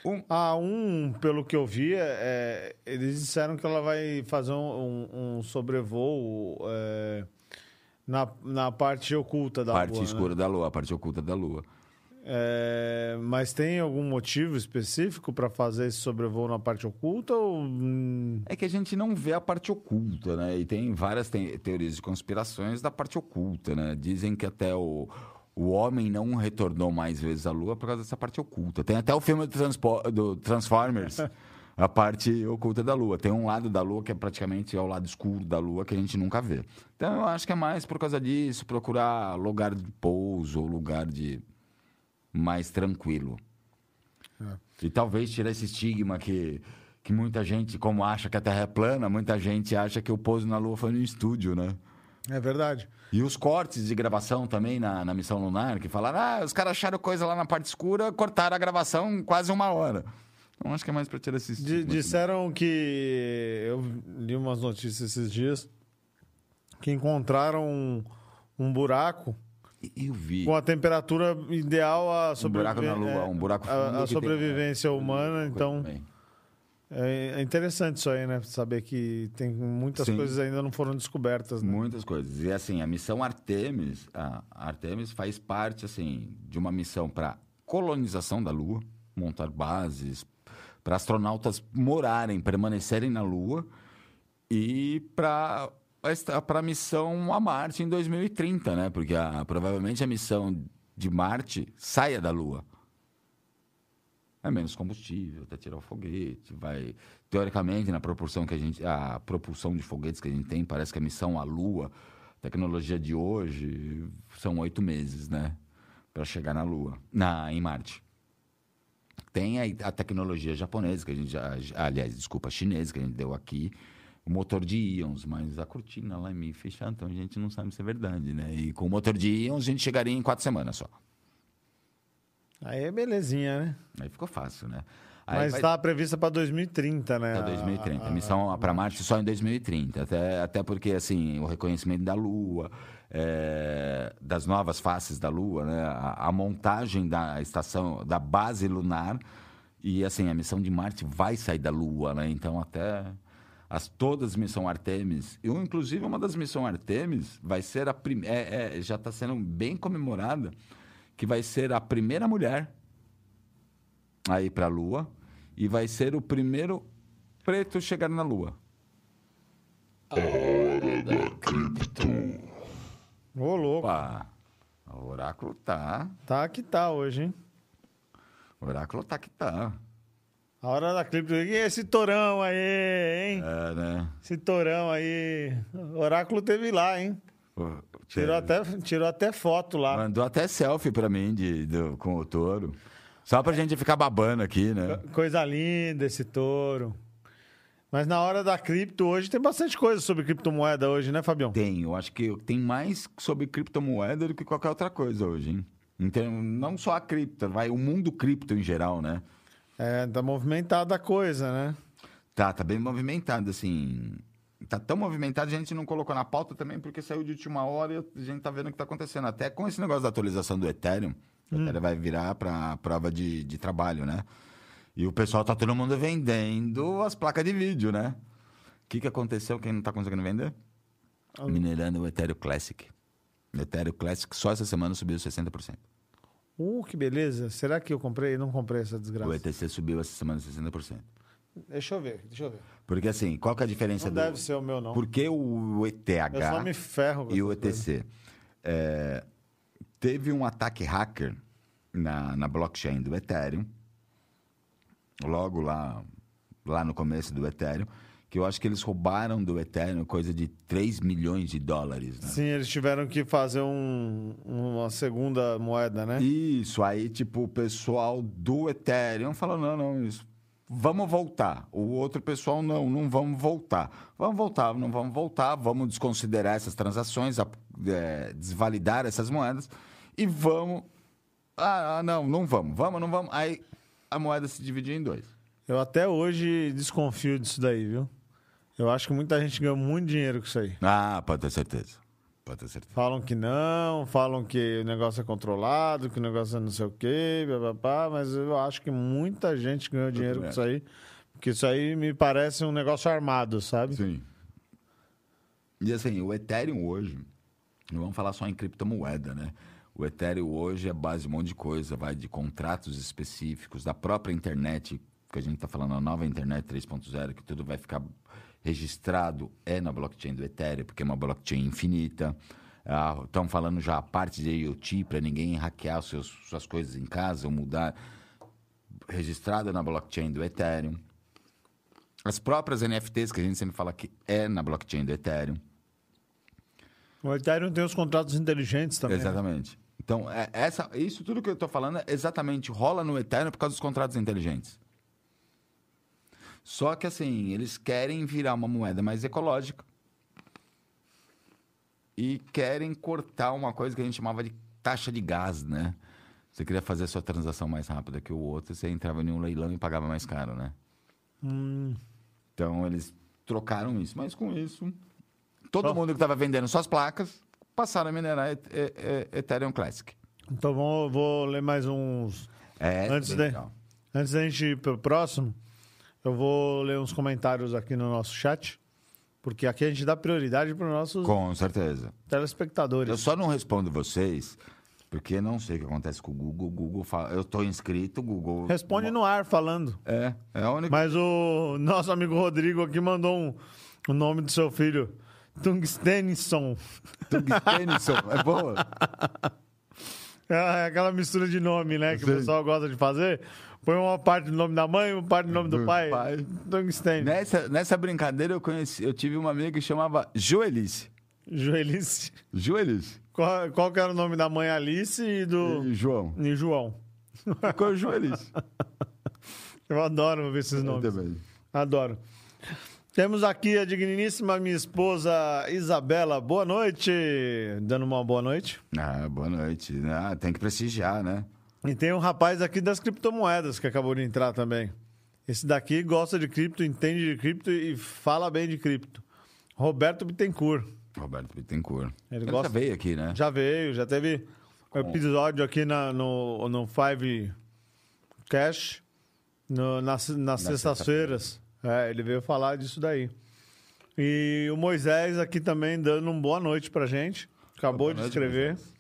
Um, A um, pelo que eu vi, é, eles disseram que ela vai fazer um, um- sobrevoo é, na, na parte oculta da parte Lua, né? escura da Lua, a parte oculta da Lua. É, mas tem algum motivo específico para fazer esse sobrevoo na parte oculta ou hum, É que a gente não vê a parte oculta, né? E tem várias te- teorias de conspirações da parte oculta, né? Dizem que até o, o homem não retornou mais vezes à Lua por causa dessa parte oculta. Tem até o filme do, Transpo- do Transformers, a parte oculta da Lua. Tem um lado da Lua que é praticamente é o lado escuro da Lua que a gente nunca vê. Então eu acho que é mais por causa disso, procurar lugar de pouso ou lugar de mais tranquilo. E talvez tirar esse estigma que, que muita gente, como acha que a Terra é plana, muita gente acha que o pouso na Lua foi no estúdio, né? É verdade? E os cortes de gravação também na, na missão lunar, que falaram, ah, os caras acharam coisa lá na parte escura, cortaram a gravação quase uma hora. Então acho que é mais pra tirar esse Di- estigma. disseram que. Eu li umas notícias esses dias que encontraram um, um buraco Eu vi. com a temperatura ideal a Um buraco na Lua, um buraco fundo. a, a tem- sobrevivência humana, então Bem. É, é interessante isso aí, né? Saber que tem muitas Sim. coisas ainda não foram descobertas. Né? Muitas coisas. E assim, a missão Artemis, a Artemis faz parte assim de uma missão para colonização da Lua, montar bases para astronautas morarem, permanecerem na Lua e para para a missão a Marte em 2030, né? Porque a- provavelmente a missão de Marte saia da Lua. É menos combustível, até tirar o foguete, vai teoricamente na proporção que a gente a propulsão de foguetes que a gente tem, parece que a missão à Lua, tecnologia de hoje são oito meses, né, para chegar na Lua, na em Marte. Tem a, a tecnologia japonesa que a gente aliás, desculpa, chinesa que a gente deu aqui, o motor de íons, mas a cortina lá é meio fechada, então a gente não sabe se é verdade, né? E com o motor de íons a gente chegaria em quatro semanas só. Aí é belezinha, né? Aí ficou fácil, né? Aí Mas vai- está prevista para 2030, né? Até 2030. A- A missão para Marte só em 2030. Até, até porque, assim, o reconhecimento da Lua, é, das novas faces da Lua, né? A, a montagem da estação, da base lunar. E, assim, a missão de Marte vai sair da Lua, né? Então, até as, todas as missões Artemis, eu, inclusive, uma das missões Artemis vai ser a primeira... já está sendo bem comemorada, que vai ser a primeira mulher a ir para a Lua e vai ser o primeiro preto a chegar na Lua. Ô, louco. Opa, o oráculo tá. Tá que tá hoje, hein? O oráculo tá que tá. A hora da clipe. E esse torão aí, hein? É, né? Esse torão aí. O oráculo teve lá, hein? O- Tirou até, tirou até foto lá. Mandou até selfie pra mim de, do- com o touro. Só pra gente ficar babando aqui, né? Coisa linda esse touro. Mas na hora da cripto hoje tem bastante coisa sobre criptomoeda hoje, né, Fabião? Tem, eu acho que tem mais sobre criptomoeda do que qualquer outra coisa hoje, hein? Então, não só a cripto, vai o mundo cripto em geral, né? É, tá movimentada a coisa, né? Tá, tá bem movimentado, assim. Tá tão movimentado, a gente não colocou na pauta também, porque saiu de última hora e a gente tá vendo o que tá acontecendo. Até com esse negócio da atualização do Ethereum, o Ethereum vai virar pra prova de, de trabalho, né? E o pessoal tá todo mundo vendendo as placas de vídeo, né? O que, que aconteceu? Quem não tá conseguindo vender? Minerando o Ethereum Classic. O Ethereum Classic só essa semana subiu 60%. Uh, que beleza. Será que eu comprei? Não comprei essa desgraça. O ETC subiu essa semana 60%. Deixa eu ver, deixa eu ver. Porque assim, qual que é a diferença Não do... deve ser o meu, não. Por que o ETH Eu só me ferro com e o. ETC? É, teve um ataque hacker na, na blockchain do Ethereum, logo lá, lá no começo do Ethereum, que eu acho que eles roubaram do Ethereum coisa de 3 milhões de dólares. Né? Sim, eles tiveram que fazer um- uma segunda moeda, né? Isso, aí, tipo, o pessoal do Ethereum falou: não, não, isso. Vamos voltar. O outro pessoal, não, não vamos voltar. Vamos voltar, não vamos voltar, vamos desconsiderar essas transações, é, desvalidar essas moedas e vamos. Ah, ah, não, não vamos, vamos, não vamos. Aí a moeda se dividiu em dois. Eu até hoje desconfio disso daí, viu? Eu acho que muita gente ganhou muito dinheiro com isso aí. Ah, pode ter certeza. Pode ter certeza. Falam que não, falam que o negócio é controlado, que o negócio é não sei o quê, blá, mas eu acho que muita gente ganhou dinheiro com isso aí. Porque isso aí me parece um negócio armado, sabe? Sim. E assim, o Ethereum hoje, não vamos falar só em criptomoeda, né? O Ethereum hoje é base de um monte de coisa, vai de contratos específicos, da própria internet, que a gente está falando, a nova internet 3.0, que tudo vai ficar registrado, é na blockchain do Ethereum, porque é uma blockchain infinita. Estão falando já a parte de IoT, para ninguém hackear seus, suas coisas em casa ou mudar, registrada na blockchain do Ethereum. As próprias NFTs, que a gente sempre fala que é na blockchain do Ethereum. O Ethereum tem os contratos inteligentes também. né? Exatamente. Então, é- essa, isso tudo que eu estou falando é exatamente rola no Ethereum por causa dos contratos inteligentes. Só que assim, eles querem virar uma moeda mais ecológica e querem cortar uma coisa que a gente chamava de taxa de gás, né? Você queria fazer a sua transação mais rápida que o outro, você entrava em um leilão e pagava mais caro, né? Hum, Então eles trocaram isso. Mas com isso, todo mundo que estava vendendo suas placas passaram a minerar Et- Ethereum Classic. então vou, vou ler mais uns. É, Antes de- legal. Antes da gente ir pro próximo, eu vou ler uns comentários aqui no nosso chat. Porque aqui a gente dá prioridade para os nossos Com certeza. telespectadores. Eu só não respondo vocês porque não sei o que acontece com o Google. O Google fala, eu estou inscrito, o Google. Responde no ar falando. É, é a única. Mas o nosso amigo Rodrigo aqui mandou um, o nome do seu filho. Tungstenison. Tungstenison, é boa. É aquela mistura de nome, né? Que o pessoal gosta de fazer. Põe uma parte do nome da mãe, uma parte do nome do, Do pai. pai. Tungsten. Nessa, nessa brincadeira eu conheci, eu tive uma amiga que chamava Joelice. Joelice. Joelice. Qual, qual que era o nome da mãe Alice e do. E João. E João. Ficou Joelice. Eu adoro ver esses Eu nomes. também. Adoro. Temos aqui a digníssima minha esposa Isabela. Boa noite. Dando uma boa noite. Ah, boa noite. Ah, tem que prestigiar, né? E tem um rapaz aqui das criptomoedas que acabou de entrar também. Esse daqui gosta de cripto, entende de cripto e fala bem de cripto. Roberto Bittencourt. Roberto Bittencourt. Ele Ele, gosta- já veio aqui, né? Já veio, já teve um episódio aqui na- no, no Five Cash, no- nas, nas sextas-feiras. É, ele veio falar disso daí. E o Moisés aqui também dando uma boa noite pra gente. Acabou Boa de noite, escrever. Moisés.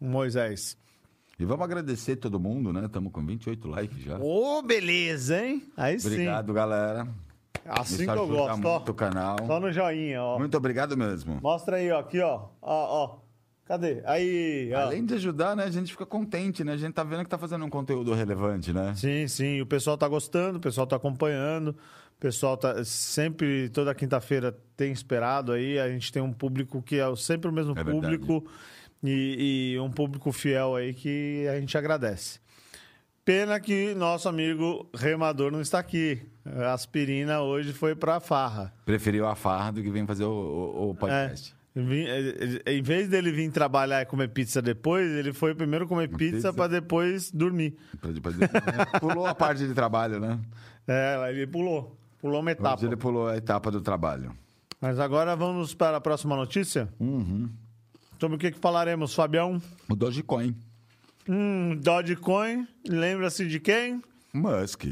Moisés. E vamos agradecer todo mundo, né? Estamos com 28 likes já. Ô, beleza, hein? Aí sim. Obrigado, galera. Assim que eu gosto, ó. muito canal. Só no joinha, ó. Muito obrigado mesmo. Mostra aí, ó. Aqui, ó. Ó, ó. Cadê? Aí, ó. Além de ajudar, né? A gente fica contente, né? A gente tá vendo que tá fazendo um conteúdo relevante, né? Sim, sim. O pessoal tá gostando, o pessoal tá acompanhando. O pessoal tá sempre, toda quinta-feira, tem esperado aí. A gente tem um público que é sempre o mesmo É verdade. E, e um público fiel aí que a gente agradece. Pena que nosso amigo remador não está aqui. A aspirina hoje foi pra farra. Preferiu a farra do que vem fazer o, o- o podcast. É. Vim- ele- ele- Em vez dele vir trabalhar e comer pizza depois, ele foi primeiro comer pizza pizza. para depois dormir. Pra depois- Pulou a parte de trabalho, né? É, ele pulou. Pulou uma etapa. Hoje ele pulou a etapa do trabalho. Mas agora vamos para a próxima notícia? Sobre o que, que falaremos, Fabião? O Dogecoin. Hum, Dogecoin, lembra-se de quem? Musk.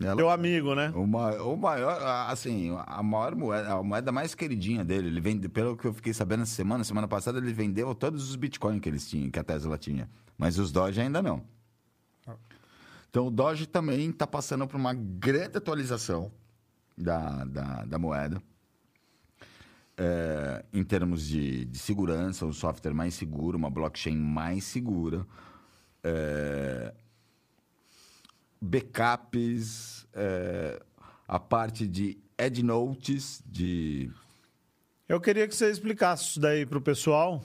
Ela- Teu amigo, né? O maior, o maior, assim, a maior moeda, a moeda mais queridinha dele. Ele vende, pelo que eu fiquei sabendo essa semana, semana passada, ele vendeu todos os bitcoins que eles tinham, que a Tesla tinha. Mas os Doge ainda não. Então o Doge também está passando por uma grande atualização da, da, da moeda. É, em termos de, de segurança, um software mais seguro, uma blockchain mais segura. É, backups, é, a parte de Ed Notes, de Eu queria que você explicasse isso daí para o pessoal.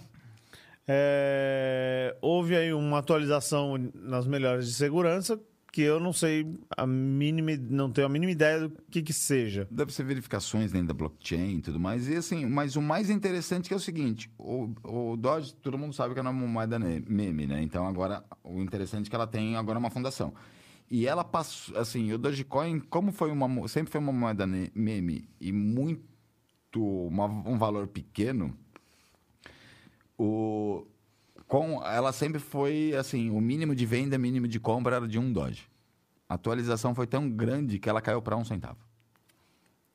Houve aí uma atualização nas melhores de segurança que eu não sei a mínima, não tenho a mínima ideia do que que seja. deve ser verificações dentro da blockchain e tudo mais. E assim, mas o mais interessante que é o seguinte, o, o Doge, todo mundo sabe que é uma moeda meme, né? Então agora, o interessante é que ela tem agora uma fundação. E ela passou, assim, o Dogecoin, como foi uma, sempre foi uma moeda meme e muito, uma- um valor pequeno, o, com, ela sempre foi, assim, o mínimo de venda, mínimo de compra era de um Doge. A atualização foi tão grande que ela caiu para um centavo.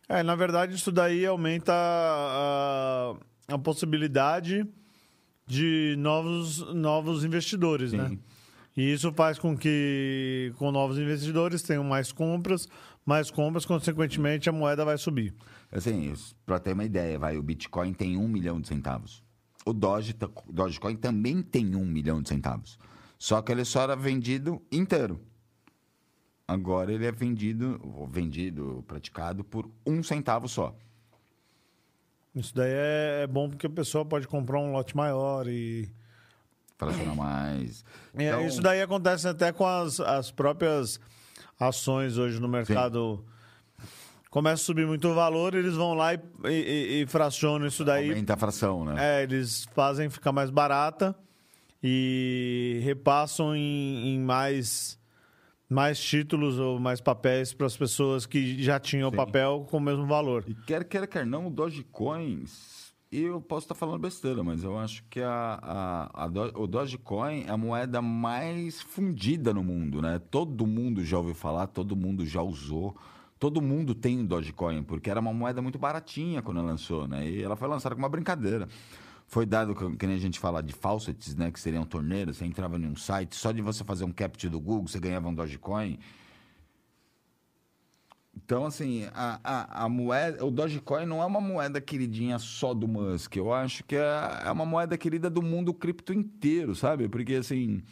É, na verdade, isso daí aumenta a, a possibilidade de novos, novos investidores, né? Sim. E isso faz com que, com novos investidores, tenham mais compras, mais compras, consequentemente, a moeda vai subir. Assim, para ter uma ideia, vai, o Bitcoin tem um milhão de centavos. O Doge, ta- Dogecoin também tem um milhão de centavos. Só que ele só era vendido inteiro. Agora ele é vendido, vendido, praticado por um centavo só. Isso daí é, é bom porque a pessoa pode comprar um lote maior e... Fracionar mais. É, Então, Isso daí acontece até com as, as próprias ações hoje no mercado. Começa a subir muito o valor, eles vão lá e, e- e fracionam isso daí. Aumenta a fração, né? É, eles fazem ficar mais barata e repassam em, em mais, mais títulos ou mais papéis para as pessoas que já tinham o Sim. papel com o mesmo valor. E quer queira, quer não, o Dogecoin, eu posso estar falando besteira, mas eu acho que a, a, a o Dogecoin é a moeda mais fundida no mundo, né? Todo mundo já ouviu falar, todo mundo já usou, todo mundo tem Dogecoin, porque era uma moeda muito baratinha quando ela lançou, né? E ela foi lançada como uma brincadeira. Foi dado, que nem a gente fala de faucets, né? Que seriam torneiras, você entrava em um site, só de você fazer um captcha do Google, você ganhava um Dogecoin. Então, assim, a, a, a moeda, o Dogecoin não é uma moeda queridinha só do Musk. Eu acho que é, é uma moeda querida do mundo cripto inteiro, sabe? Porque, assim,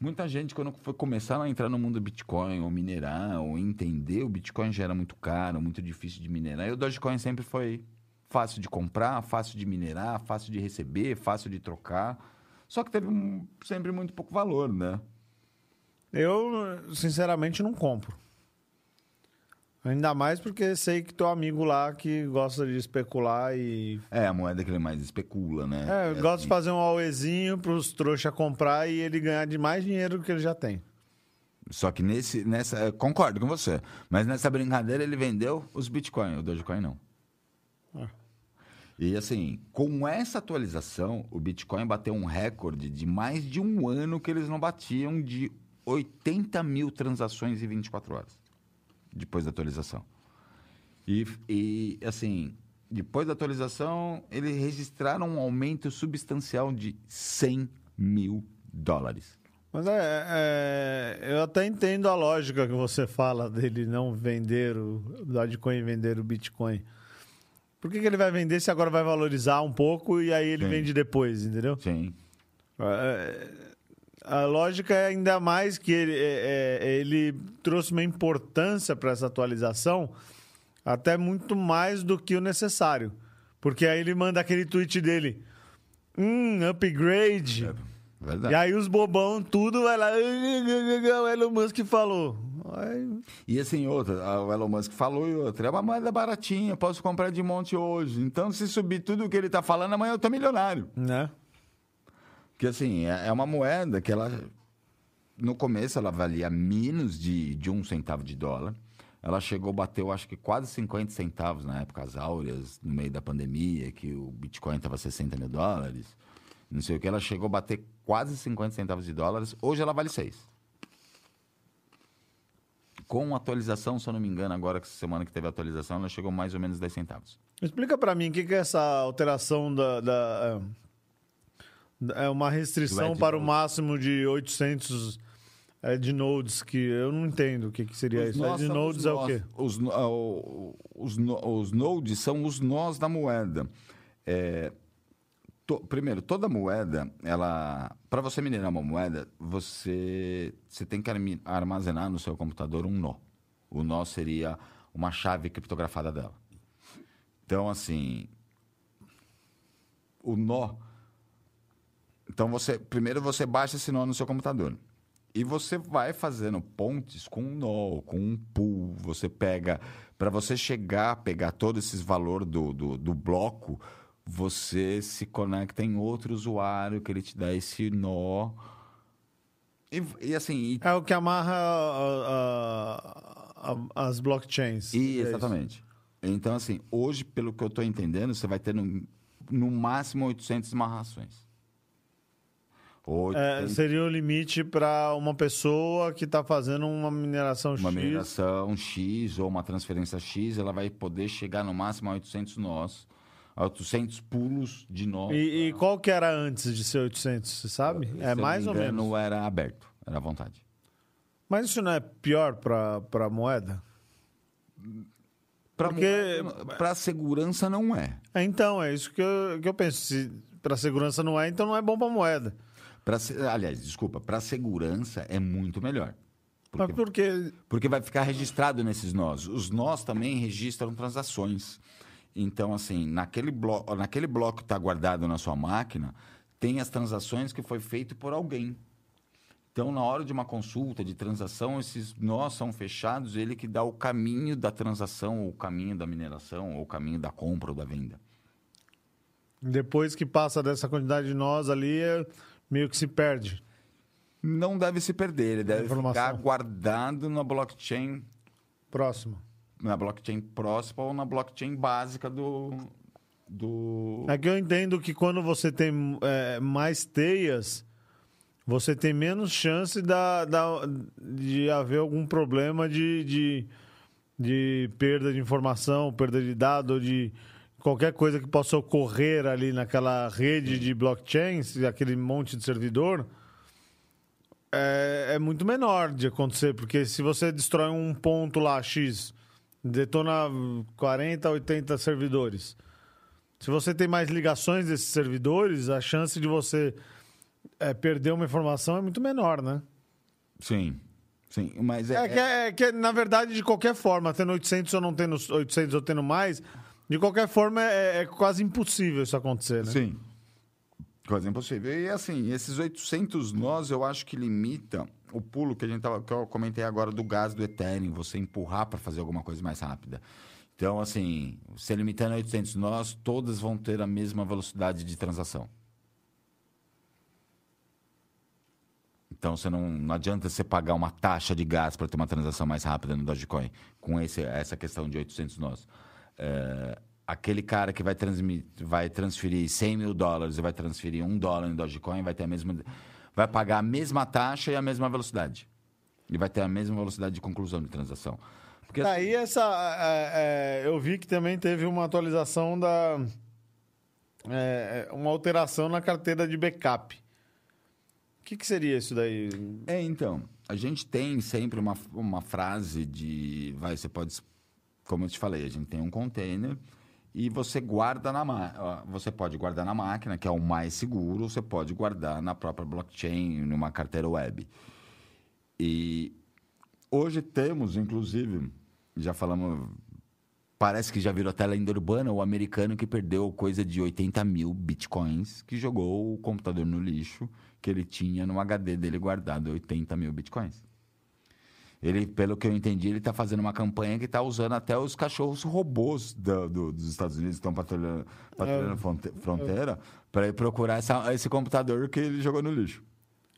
muita gente, quando foi começar a entrar no mundo do Bitcoin, ou minerar, ou entender, o Bitcoin já era muito caro, muito difícil de minerar. E o Dogecoin sempre foi fácil de comprar, fácil de minerar, fácil de receber, fácil de trocar. Só que teve um- sempre muito pouco valor, né? Eu, sinceramente, não compro. Ainda mais porque sei que teu amigo lá que gosta de especular e. É a moeda que ele mais especula, né? É, É gosta de assim. fazer um auezinho pros trouxa comprar e ele ganhar de mais dinheiro do que ele já tem. Só que nesse, nessa. Concordo com você. Mas nessa brincadeira ele vendeu os Bitcoin, o Dogecoin não. Ah. E assim, com essa atualização, o Bitcoin bateu um recorde de mais de um ano que eles não batiam de 80 mil transações em 24 horas. Depois da atualização. E, e assim, depois da atualização, eles registraram um aumento substancial de 100 mil dólares. Mas é, é, eu até entendo a lógica que você fala dele não vender o Dogecoin e vender o Bitcoin. Por que, que ele vai vender se agora vai valorizar um pouco e aí ele Sim. vende depois, entendeu? Sim. É, a lógica é ainda mais que ele, é, é, ele trouxe uma importância para essa atualização até muito mais do que o necessário. Porque aí ele manda aquele tweet dele. Hum, upgrade. Verdade. E aí os bobão tudo vai lá. O Elon Musk falou. Aí, E assim, outra, o Elon Musk falou e outra, é uma moeda baratinha, posso comprar de monte hoje. Então, se subir tudo o que ele tá falando, amanhã eu tô milionário. né? Porque assim, é é uma moeda que ela. No começo ela valia menos de, de um centavo de dólar. Ela chegou, bateu acho que quase 50 centavos na época, as áureas, no meio da pandemia, que o Bitcoin estava 60 mil dólares. Não sei o que, ela chegou a bater quase 50 centavos de dólares. Hoje ela vale 6. Com atualização, se eu não me engano, agora que semana que teve atualização, ela chegou mais ou menos 10 centavos. Explica para mim o que, que é essa alteração da. da é, é uma restrição para o máximo de 800 é, de nodes, que eu não entendo o que, que seria isso. nós Ed são nodes os é o quê? Os, ah, os, os nodes são os nós da moeda. É, to- primeiro, toda moeda, ela, para você minerar uma moeda, você, você tem que armazenar no seu computador um nó. O nó seria uma chave criptografada dela. Então, assim, o nó. Então você primeiro você baixa esse nó no seu computador. E você vai fazendo pontes com um nó, com um pool. Você pega. Para você chegar a pegar todo esses valor do, do, do bloco, você se conecta em outro usuário que ele te dá esse nó. E, e assim, e- É o que amarra a- a- a- as blockchains. E, É exatamente. Então, assim, hoje, pelo que eu estou entendendo, você vai ter no, no máximo 800 amarrações. É, 800 seria o limite para uma pessoa que está fazendo uma mineração uma X. mineração X ou uma transferência X, ela vai poder chegar no máximo a 800 nós. a 800 pulos de nó. E, e qual que era antes de ser 800, você sabe? Se É mais ou engano, menos. era aberto, era à vontade. Mas isso não é pior para a moeda? Para Porque- para segurança não é. É, então, é isso que eu, que eu penso. Se para segurança não é, então não é bom para moeda. Pra, aliás, desculpa, para segurança é muito melhor. Mas Porque, por quê? porque vai ficar registrado nesses nós. Os nós também registram transações. Então, assim, naquele, blo naquele bloco que está guardado na sua máquina, tem as transações que foi feito por alguém. Então, na hora de uma consulta, de transação, esses nós são fechados, ele que dá o caminho da transação, ou o caminho da mineração, ou o caminho da compra ou da venda. Depois que passa dessa quantidade de nós ali, meio que se perde. Não deve se perder, ele deve ficar guardado na blockchain Próximo. na blockchain próxima ou na blockchain básica do. do... É que eu entendo que quando você tem é, mais teias, você tem menos chance da, da- de haver algum problema de, de, de perda de informação, perda de dado, ou de qualquer coisa que possa ocorrer ali naquela rede de blockchains, aquele monte de servidor, é, é muito menor de acontecer, porque se você destrói um ponto lá, X, detona 40, 80 servidores. Se você tem mais ligações desses servidores, a chance de você é, perder uma informação é muito menor, né? Sim. Sim, mas é. É que, é que, na verdade, de qualquer forma, tendo 800 ou não tendo 800 ou tendo mais, de qualquer forma é, é quase impossível isso acontecer, né? Sim. Quase impossível. E assim, esses 800 nós eu acho que limita o pulo que a gente tava, que eu comentei agora do gás do Ethereum, você empurrar para fazer alguma coisa mais rápida. Então, assim, se limitando a 800 nós, todas vão ter a mesma velocidade de transação. Então, você não, não adianta você pagar uma taxa de gás para ter uma transação mais rápida no Dogecoin, com esse, essa questão de 800 nós. É, aquele cara que vai, transmitir, vai transferir 100 mil dólares e vai transferir um dólar em Dogecoin vai ter a mesma, vai pagar a mesma taxa e a mesma velocidade. E vai ter a mesma velocidade de conclusão de transação. Porque Tá, Aí essa. é, é, eu vi que também teve uma atualização da. é, uma alteração na carteira de backup. O que, que seria isso daí? É, então, a gente tem sempre uma, uma frase de. Vai, você pode. Como eu te falei, a gente tem um container e você guarda na. Você pode guardar na máquina, que é o mais seguro, você pode guardar na própria blockchain, numa carteira web. E hoje temos, inclusive, já falamos. Parece que já virou até lenda urbana o americano que perdeu coisa de 80 mil bitcoins, que jogou o computador no lixo, que ele tinha no HD dele guardado 80 mil bitcoins. Ele, pelo que eu entendi, ele está fazendo uma campanha que está usando até os cachorros robôs do- do- dos Estados Unidos que estão patrulhando, patrulhando a fronte- fronteira para ir procurar essa- esse computador que ele jogou no lixo.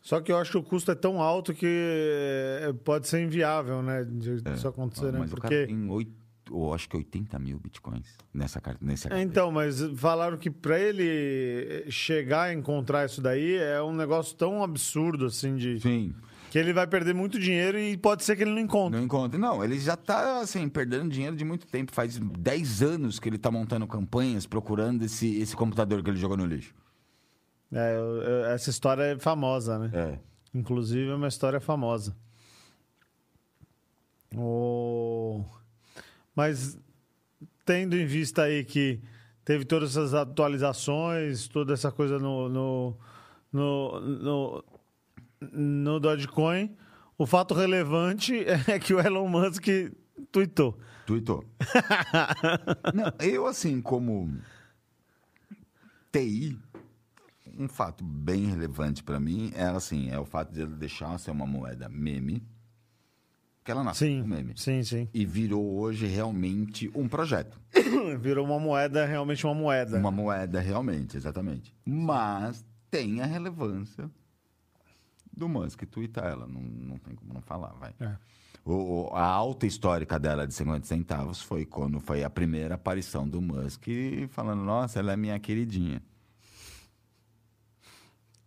Só que eu acho que o custo é tão alto que é, pode ser inviável, né? De isso acontecer, né? Porque. tem oito, ou acho que 80 mil bitcoins nessa carta. Nesse É, então, mas falaram que para ele chegar a encontrar isso daí é um negócio tão absurdo assim de Sim. Que ele vai perder muito dinheiro e pode ser que ele não encontre. Não encontra. Não, ele já tá, assim, perdendo dinheiro de muito tempo. Faz 10 anos que ele tá montando campanhas procurando esse, esse computador que ele jogou no lixo. É, eu- eu- essa história é famosa, né? É. Inclusive é uma história famosa. O... Mas tendo em vista aí que teve todas essas atualizações, toda essa coisa no, no, no, no, no Dogecoin, o fato relevante é que o Elon Musk tweetou. Não, eu, assim, como TI, um fato bem relevante para mim é, assim, é o fato de ele deixar ser uma moeda meme, que ela nasceu Sim, meme. sim, sim. E virou hoje realmente um projeto. Virou uma moeda, realmente uma moeda. Uma moeda realmente, exatamente. Mas tem a relevância do Musk tweetar ela. Não, não tem como não falar, vai. É. O, a alta histórica dela de 50 centavos foi quando foi a primeira aparição do Musk falando, nossa, ela é minha queridinha.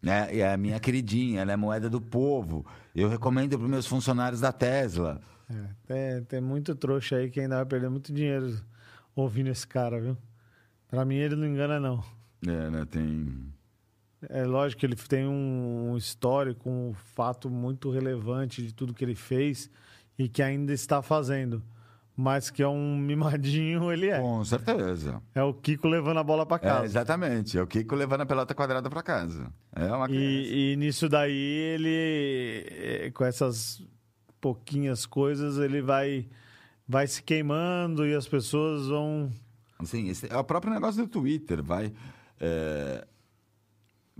É, é a minha queridinha, ela é moeda do povo. Eu recomendo para meus funcionários da Tesla. É, tem, tem muito trouxa aí que ainda vai perder muito dinheiro ouvindo esse cara, viu? Pra mim, ele não engana, não. É, né? Tem. É lógico que ele tem um histórico, um fato muito relevante de tudo que ele fez e que ainda está fazendo. Mas que é um mimadinho, ele é. Com certeza. É o Kiko levando a bola pra É, casa. exatamente. É o Kiko levando a pelota quadrada pra casa. É uma criança. E, e nisso daí, ele, eh, com essas pouquinhas coisas, ele vai, vai se queimando e as pessoas vão. Assim, esse é o próprio negócio do Twitter, vai. É,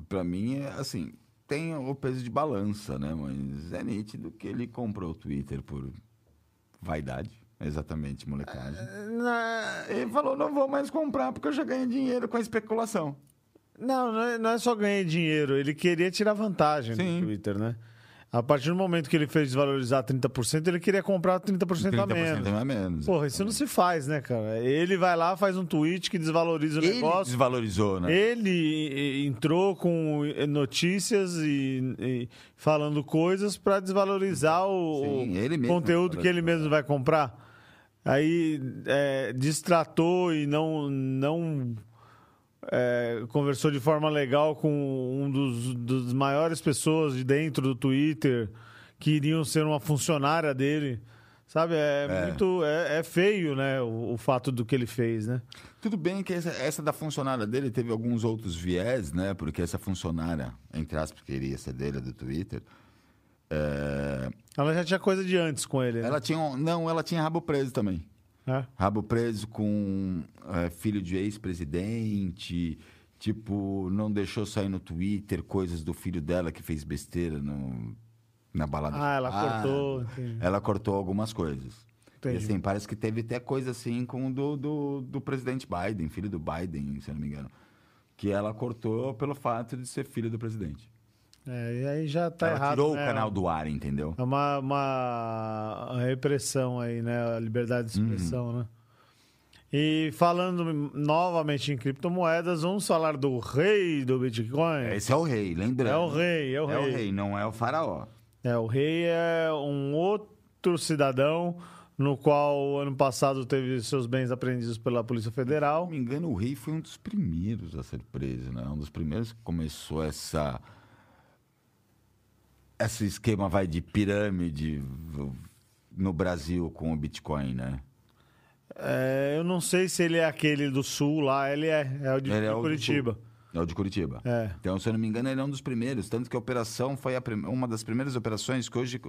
para mim, é assim, tem o peso de balança, né? Mas é nítido que ele comprou o Twitter por vaidade, exatamente, molecagem. Na- Ele falou, não vou mais comprar porque eu já ganhei dinheiro com a especulação. Não, não é, não é só ganhar dinheiro, ele queria tirar vantagem Sim. do Twitter, né? A partir do momento que ele fez desvalorizar 30%, ele queria comprar 30%, a 30% menos. a menos. Porra, isso não se faz, né, cara? Ele vai lá, faz um tweet que desvaloriza o Ele negócio. desvalorizou, né? Ele entrou com notícias e, e falando coisas para desvalorizar o, Sim, ele mesmo conteúdo que ele mesmo vai comprar. Aí eh, distratou e não, não eh, conversou de forma legal com um dos, dos maiores pessoas de dentro do Twitter que iriam ser uma funcionária dele. Sabe, é, É. muito. É, é feio, né? O, o fato do que ele fez, né? Tudo bem que essa, essa da funcionária dele teve alguns outros viés, né? Porque essa funcionária, entre aspas, que iria ser dele, do Twitter, é, Ela já tinha coisa de antes com ele. né? ela tinha... um- Não, ela tinha rabo preso também. É. Rabo preso com é, filho de ex-presidente, tipo, não deixou sair no Twitter coisas do filho dela que fez besteira no, na balada. Ah, ela Ah, cortou. entendi. Ela cortou algumas coisas. Entendi. E assim, parece que teve até coisa assim com o do, do, do presidente Biden, filho do Biden, se eu não me engano. Que ela cortou pelo fato de ser filho do presidente. É, e aí já tá ela errado. tirou né? o canal do ar, entendeu? É uma, uma repressão aí, né? A liberdade de expressão, Uhum. né? E falando novamente em criptomoedas, vamos falar do rei do Bitcoin. Esse é o rei, lembrando. É o rei, é o É o rei. rei, não é o faraó. É, o rei é um outro cidadão no qual ano passado teve seus bens apreendidos pela Polícia Se Federal. não me engano, o rei foi um dos primeiros a ser preso, né? Um dos primeiros que começou essa... Esse esquema, vai, de pirâmide no Brasil com o Bitcoin, né? É, eu não sei se ele é aquele do sul lá, ele é, é o de, Ele é de o do Curitiba. É o de Curitiba. É. Então, se eu não me engano, ele é um dos primeiros. Tanto que a operação foi a prim- uma das primeiras operações que hoje...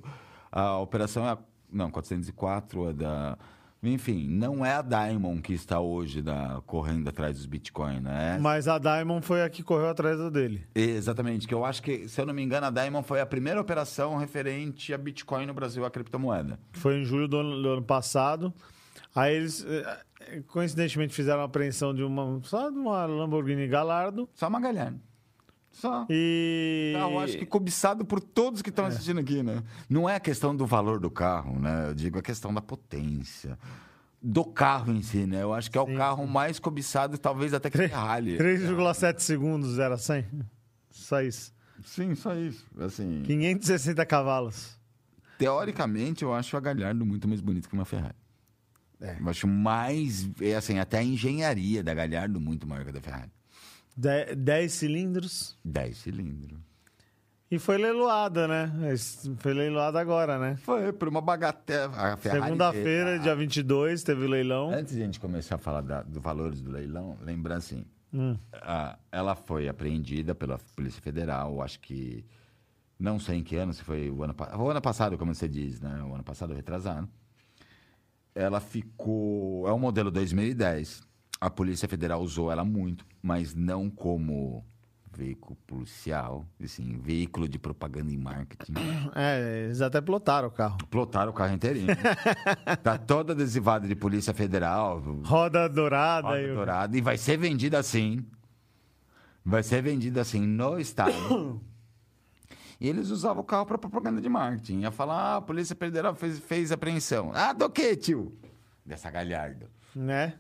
A operação é a... Não, 404 é da... Enfim, não é a Diamond que está hoje da, correndo atrás dos Bitcoin, né? Mas a Diamond foi a que correu atrás dele. Exatamente, que eu acho que, se eu não me engano, a Diamond foi a primeira operação referente a Bitcoin no Brasil, a criptomoeda. foi em julho do ano, do ano passado. Aí eles, eh, coincidentemente, fizeram a apreensão de uma, só de uma Lamborghini Gallardo. Só Magalhães. Só. E. Carro, acho que cobiçado por todos que estão assistindo aqui, né? Não é a questão do valor do carro, né? Eu digo a questão da potência. Do carro em si, né? Eu acho que é o Sim, carro mais cobiçado, talvez até que Ferrari. 3,7 segundos era 100. Só isso. Sim, só isso. Assim, 560 cavalos. teoricamente, eu acho a Galhardo muito mais bonito que uma Ferrari. É. Eu acho mais, é assim, até a engenharia da Galhardo muito maior que a da Ferrari. De- 10 cilindros. 10 cilindros. E foi leiloada, né? Foi leiloada agora, né? Foi por uma bagatela. Segunda-feira, a- dia 22, teve o leilão. Antes de a gente começar a falar da, dos valores do leilão, lembra assim, Hum. a- ela foi apreendida pela Polícia Federal, acho que não sei em que ano, se foi o ano, o ano passado, como você diz, né? O ano passado retrasado. Ela ficou, é um modelo 2010. A Polícia Federal usou ela muito, mas não como veículo policial, assim, veículo de propaganda e marketing. É, eles até plotaram o carro. Plotaram o carro inteirinho. tá toda adesivada de Polícia Federal, Roda dourada. Roda dourada, e vai ser vendida assim. Vai ser vendida assim no estado. e eles usavam o carro para propaganda de marketing. Ia falar, ah, a Polícia Federal fez, fez apreensão. Ah, do que, tio? Dessa galhardo. Né?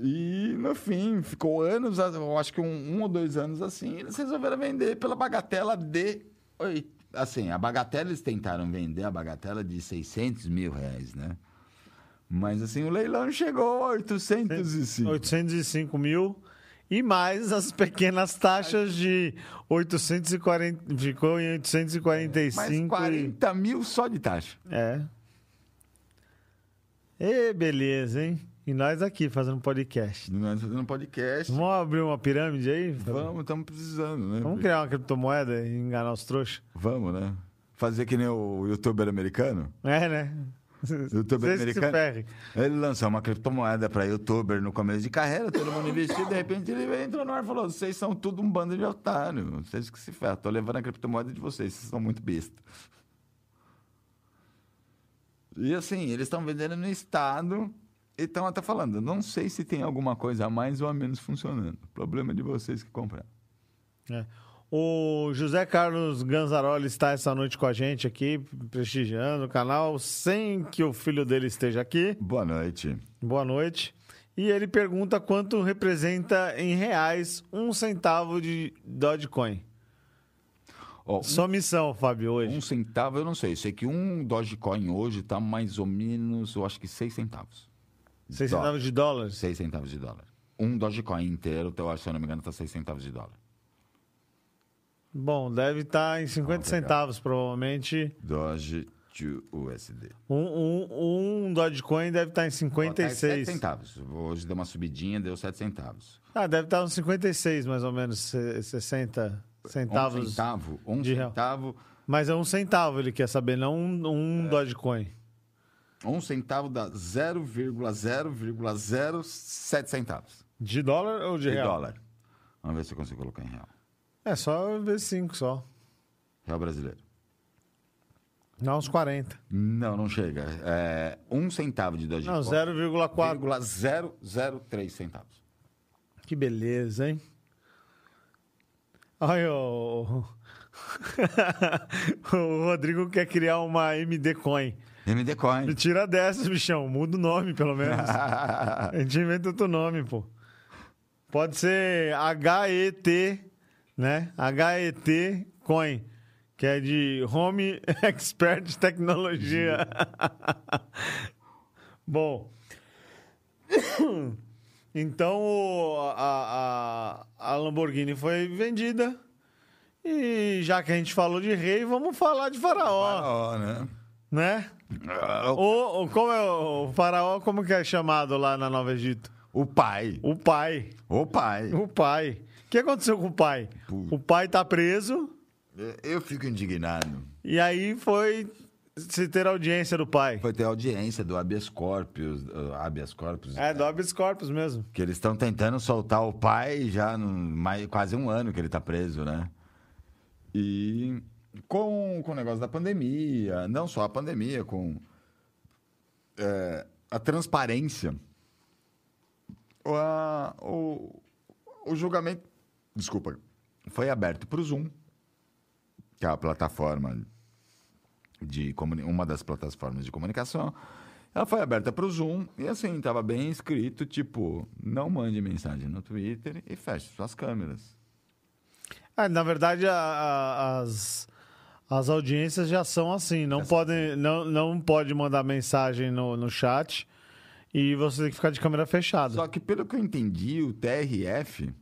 E, no fim, ficou anos, eu acho que um, um ou dois anos assim, eles resolveram vender pela bagatela de... oi, Assim, a bagatela, eles tentaram vender a bagatela de 600 mil reais, né? Mas assim, o leilão chegou a 805. 805 mil. E mais as pequenas taxas de 840. Ficou em 845. Mais e- 40 mil só de taxa. É. E beleza, hein? E nós aqui fazendo podcast. Nós fazendo podcast. Vamos abrir uma pirâmide aí? Vamos, estamos precisando, né? Vamos criar uma criptomoeda e enganar os trouxas? Vamos, né? Fazer que nem o youtuber americano. É, né? Youtuber Vocês americano. Ele lançou uma criptomoeda para youtuber no começo de carreira, todo mundo investido, de repente ele entrou no ar e falou: vocês são tudo um bando de otário, vocês que se ferram, tô levando a criptomoeda de vocês, vocês são muito besta. E assim, eles estão vendendo no estado e estão até falando, não sei se tem alguma coisa a mais ou a menos funcionando. Problema de vocês que compraram. É. O José Carlos Ganzaroli está essa noite com a gente aqui, prestigiando o canal, sem que o filho dele esteja aqui. Boa noite. Boa noite. E ele pergunta quanto representa em reais um centavo de Dogecoin. Ó, um- Sua missão, Fábio, hoje. um centavo eu não sei, sei que um Dogecoin hoje está mais ou menos, eu acho que seis centavos. Seis Dó- centavos de dólares? 6 centavos de dólar. Um Dogecoin inteiro, eu acho, se eu não me engano, tá 6 centavos de dólar. Bom, deve estar em 50 Ah, legal. centavos, provavelmente. Doge to USD. Um, um, um Dogecoin deve estar em Ó, tá em 56. 7 centavos. Hoje deu uma subidinha, deu 7 centavos. Ah, deve estar uns 56, mais ou menos, se- 60 centavos. Um centavo, um de real. centavo, Mas é um centavo, ele quer saber, não um, um Dogecoin. Um centavo dá 0,0,07 centavos De dólar ou de, de real? dólar. Vamos ver se eu consigo colocar em real. É só ver 5 só. Real brasileiro. Não, uns 40. Não, não chega. É, um centavo de Dogecoin. Não, 0,4. 0,003 centavos. Que beleza, hein? Olha, o... o Rodrigo quer criar uma MD Coin. MD Coin. Me tira dessas, bichão. Muda o nome, pelo menos. A gente inventa outro nome, pô. Pode ser HET, né? HET Coin, que é de Home Expert Tecnologia. Bom. Então a, a, a Lamborghini foi vendida. E já que a gente falou de rei, vamos falar de faraó, Faraó, né? né? O, o- como é o, o faraó, como que é chamado lá na Nova Egito? O pai. O pai. O pai. O pai. O que aconteceu com o pai? Puta. O pai tá preso Eu fico indignado. e aí foi se ter audiência do pai. Foi ter audiência do habeas corpus, uh, habeas corpus, É, do habeas corpus mesmo. que eles estão tentando soltar o pai já no, mais, quase um ano que ele tá preso, né? E com, com o negócio da pandemia, não só a pandemia, com é, a transparência, o, a- o, o julgamento, desculpa, foi aberto para o Zoom, que é a plataforma de uma das plataformas de comunicação. Ela foi aberta para o Zoom e assim, estava bem escrito, tipo, não mande mensagem no Twitter e feche suas câmeras. Ah, na verdade, a- a- as, as audiências já são assim. Não, podem, não, não pode mandar mensagem no, no chat e você tem que ficar de câmera fechada. Só que pelo que eu entendi, o TRF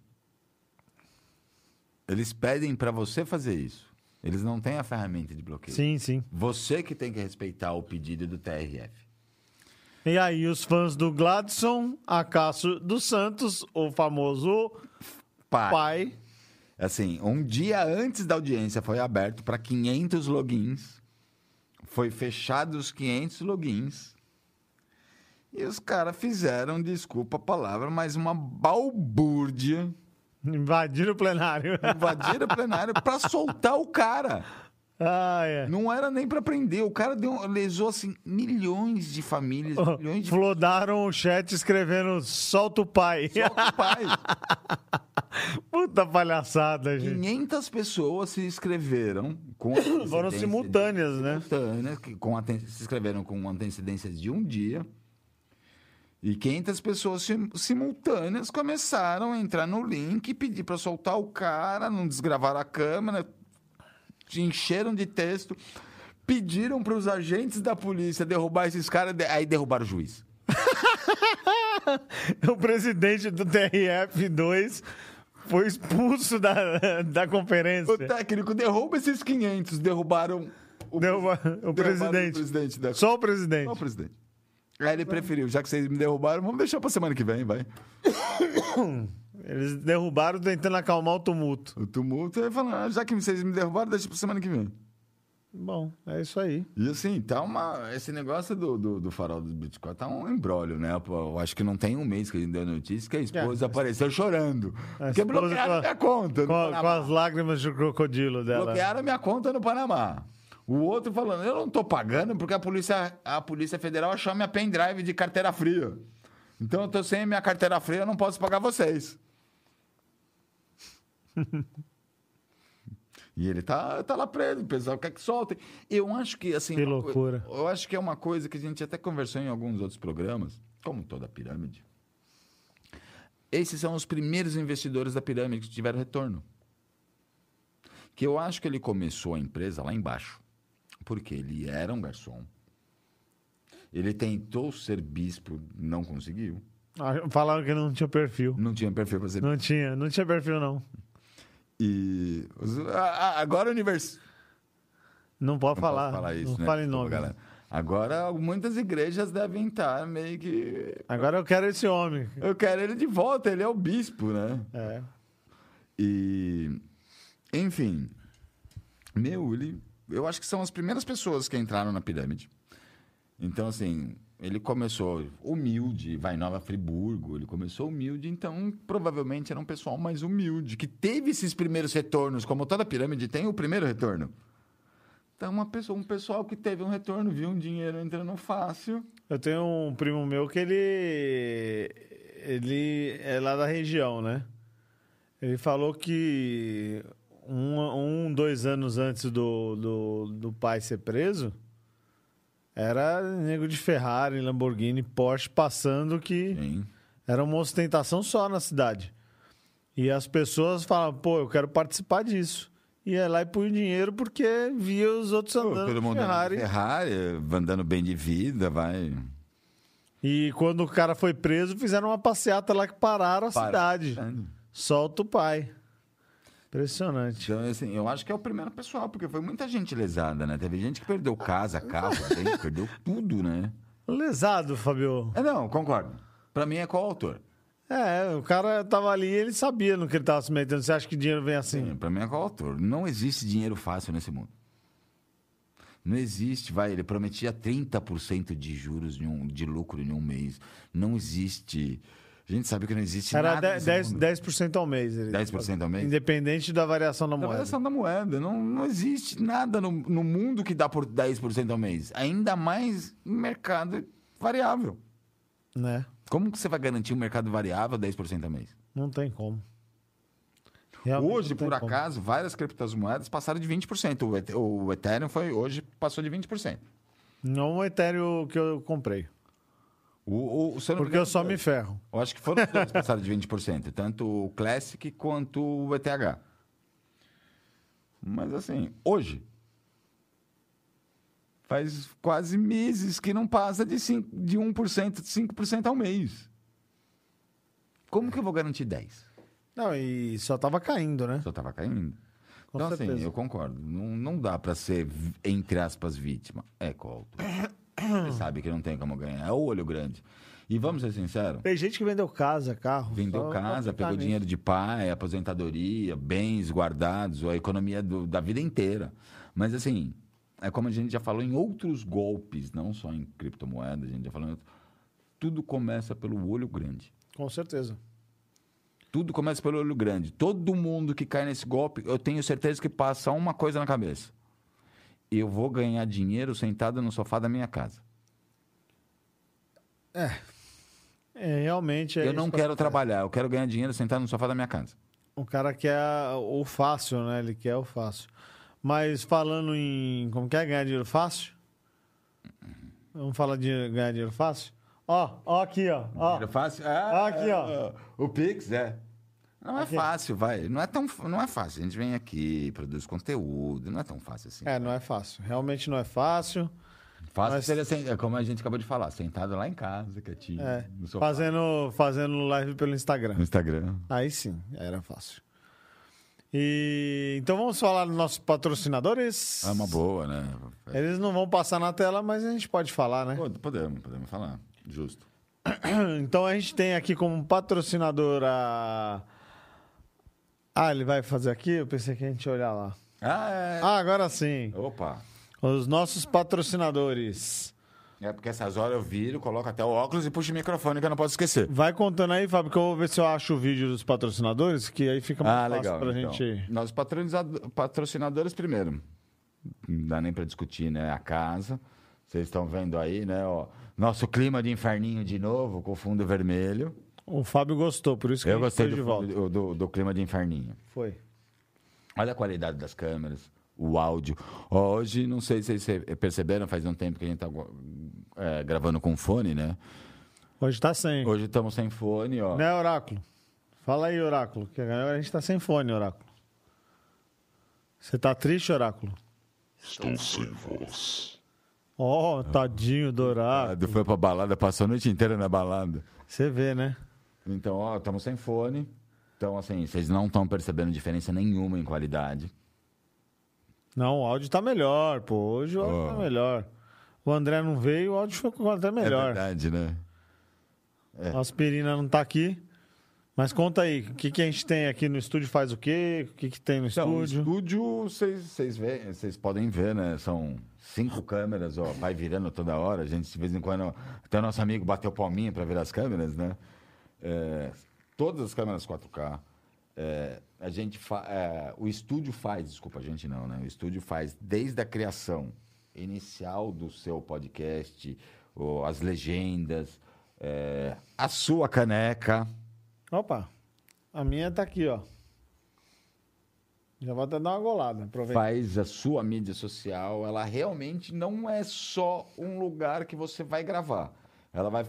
eles pedem para você fazer isso. Eles não têm a ferramenta de bloqueio. Sim, sim. Você que tem que respeitar o pedido do TRF. E aí, os fãs do Gladson, Acácio dos Santos, o famoso Pai. pai. Assim, um dia antes da audiência foi aberto para 500 logins. Foi fechado os 500 logins. E os caras fizeram, desculpa a palavra, mas uma balbúrdia. Invadiram o plenário. Invadiram o plenário para soltar o cara. Ah, é. Não era nem para prender. O cara deu, lesou, assim, milhões de famílias, milhões de Flodaram o chat escrevendo solta o pai. Solta o pai. Puta palhaçada, gente. 500 pessoas se inscreveram com Foram de- simultâneas, né? simultâneas, que com se inscreveram com antecedência de um dia. E 500 pessoas sim- simultâneas começaram a entrar no link e pedir para soltar o cara, não desgravaram a câmera, encheram de texto, pediram para os agentes da polícia derrubar esses caras, aí derrubaram o juiz. o presidente do TRF2 foi expulso da, da conferência. O técnico derruba esses 500, derrubaram o, Derruba- o derrubaram presidente. O presidente da... Só o presidente. Só o presidente. Aí ele preferiu, já que vocês me derrubaram, vamos deixar pra semana que vem, vai. Eles derrubaram tentando acalmar o tumulto. O tumulto, ele falou, ah, já que vocês me derrubaram, deixa pra semana que vem. Bom, é isso aí. E assim, tá uma. Esse negócio do, do, do farol do Bitcoin tá um embrólio, né? Eu acho que não tem um mês que a gente deu notícia que a esposa É. apareceu chorando. Porque bloquearam a- minha conta. Com, com as lágrimas de crocodilo dela. Bloquearam minha conta no Panamá. O outro falando, eu não tô pagando porque a Polícia, a polícia Federal achou minha pendrive de carteira fria. Então eu tô sem a minha carteira fria, eu não posso pagar vocês. e ele tá, tá lá preso, o pessoal quer que soltem. Eu acho que, assim... Que loucura. eu acho que é uma coisa que a gente até conversou em alguns outros programas, como toda a pirâmide. Esses são os primeiros investidores da pirâmide que tiveram retorno que eu acho que ele começou a empresa lá embaixo, porque ele era um garçom. Ele tentou ser bispo, não conseguiu. Ah, Falaram que não tinha perfil. Não tinha perfil para ser Não tinha, não tinha perfil, não. E agora o universo. Não pode Não falar. falar isso, não né? fala em Desculpa, nome. galera. Agora muitas igrejas devem estar meio que. Agora eu quero esse homem. Eu quero ele de volta, ele é o bispo, né? É. E, enfim, meu, ele, eu acho que são as primeiras pessoas que entraram na pirâmide. Então, assim, ele começou humilde, vai Nova Friburgo, ele começou humilde, então provavelmente era um pessoal mais humilde, que teve esses primeiros retornos, como toda pirâmide tem o primeiro retorno. Então, uma pessoa, um pessoal que teve um retorno, viu um dinheiro entrando fácil. Eu tenho um primo meu que ele. Ele é lá da região, né? Ele falou que um, um dois anos antes do, do, do pai ser preso, era nego de Ferrari, Lamborghini, Porsche passando que Sim. era uma ostentação só na cidade. E as pessoas falavam, pô, eu quero participar disso. Ia lá e punha o dinheiro porque via os outros andando Todo mundo Ferrari. Ferrari, andando bem de vida, vai. E quando o cara foi preso, fizeram uma passeata lá que pararam a Para. cidade. Solta o pai. Impressionante. Então, assim, eu acho que é o primeiro pessoal, porque foi muita gente lesada, né? Teve gente que perdeu casa, carro, bem, perdeu tudo, né? Lesado, Fabio. É, não, concordo. Pra mim é qual autor? É, o cara tava ali e ele sabia no que ele tava se metendo. Você acha que dinheiro vem assim? Sim, pra mim é qual autor. Não existe dinheiro fácil nesse mundo. Não existe, vai, ele prometia 30% de juros de, um, de lucro em um mês. Não existe. A gente sabe que não existe Era nada. 10%, nesse 10, mundo. 10% ao mês. Ele 10% ao mês? Independente da variação da Da moeda. variação da moeda. Não, não existe nada no, no mundo que dá por 10% ao mês. Ainda mais em mercado variável. Né? Como que você vai garantir um mercado variável 10% ao mês? Não tem como. Realmente hoje, por como. acaso, várias criptomoedas passaram de 20%. O, o Ethereum foi, hoje passou de 20%. Não o Ethereum que eu comprei. O, o, eu Porque eu só me ferro. Eu acho que foram os dois que passaram de 20%. Tanto o Classic quanto o ETH. Mas assim, hoje. Faz quase meses que não passa de, 5, de 1%, 5% ao mês. Como que eu vou garantir 10%? Não, e só tava caindo, né? Só estava caindo. Com então, certeza. assim, eu concordo. Não, não dá para ser, entre aspas, vítima. É colto. Você sabe que não tem como ganhar. É o olho grande. E vamos ser sinceros. Tem gente que vendeu casa, carro. Vendeu casa, pegou dinheiro de pai, aposentadoria, bens guardados, a economia do- da vida inteira. Mas assim, é como a gente já falou em outros golpes, não só em criptomoedas, a gente já falou em outros. Tudo começa pelo olho grande. Com certeza. Tudo começa pelo olho grande. Todo mundo que cai nesse golpe, eu tenho certeza que passa uma coisa na cabeça. Eu vou ganhar dinheiro sentado no sofá da minha casa. É, realmente é eu isso não que quero trabalhar, eu quero ganhar dinheiro sentado no sofá da minha casa. O cara quer o fácil, né? Ele quer o fácil. Mas falando em. Como que é ganhar dinheiro fácil? Vamos falar de ganhar dinheiro fácil? Ó, ó aqui, ó. ó. Dinheiro fácil? Ah, Aqui, ó. O Pix, é. Não é fácil, vai. Não é, tão, não é fácil. A gente vem aqui, produz conteúdo. Não é tão fácil assim. É, não é fácil. Realmente não é fácil. Fácil Mas- seria, é como a gente acabou de falar, sentado lá em casa, quietinho, É, no sofá. fazendo, fazendo live pelo Instagram. No Instagram. Aí sim, era fácil. E então vamos falar dos nossos patrocinadores. É uma boa, né? Eles não vão passar na tela, mas a gente pode falar, né? Podemos, podemos falar. Justo. Então a gente tem aqui como patrocinador a. Ah, ele vai fazer aqui? Eu pensei que a gente ia olhar lá. Ah, é. Ah, agora sim. Opa. Os nossos patrocinadores. É porque essas horas eu viro, coloco até o óculos e puxo o microfone que eu não posso esquecer. Vai contando aí, Fábio, que eu vou ver se eu acho o vídeo dos patrocinadores, que aí fica mais Ah, fácil legal. pra então. gente. Nossos patrocinado- patrocinadores primeiro. Não dá nem pra discutir, né? A casa. Vocês estão vendo aí, né? Ó, nosso clima de inferninho de novo, com o fundo vermelho. O Fábio gostou, por isso que Eu gostei fez do, de volta. fundo- do, do clima de inferninho. Foi. Olha a qualidade das câmeras, o áudio. Hoje, não sei se vocês perceberam, faz um tempo que a gente tá é, gravando com fone, né? Hoje tá sem. Hoje estamos sem fone, ó. Né, Oráculo? Fala aí, Oráculo, que agora a gente tá sem fone, Oráculo. Você tá triste, Oráculo? Estou sem voz. Ó, tadinho do Oráculo. Ah, Foi pra balada, passou a noite inteira na balada. Você vê, né? Então, ó, estamos sem fone. Então, assim, vocês não estão percebendo diferença nenhuma em qualidade. Não, o áudio tá melhor, pô. Hoje o áudio Ó. tá melhor. O André não veio, o áudio ficou até É melhor. verdade, né? a aspirina não tá aqui. Mas conta aí, o que, que a gente tem aqui no estúdio? Faz o quê? O que, que tem no Então, estúdio? estúdio, vocês, vocês podem ver, né? São cinco câmeras, ó, vai virando toda hora. A gente, de vez em quando, até o nosso amigo bateu palminha para ver as câmeras, né? É, todas as câmeras 4K. É, a gente é, o estúdio faz, desculpa, a gente não, né? O estúdio faz desde a criação inicial do seu podcast, o- as legendas, é, a sua caneca. Opa, a minha tá aqui, ó. Já vou até dar uma golada, aproveita. faz a sua mídia social, ela realmente não é só um lugar que você vai gravar. Ela vai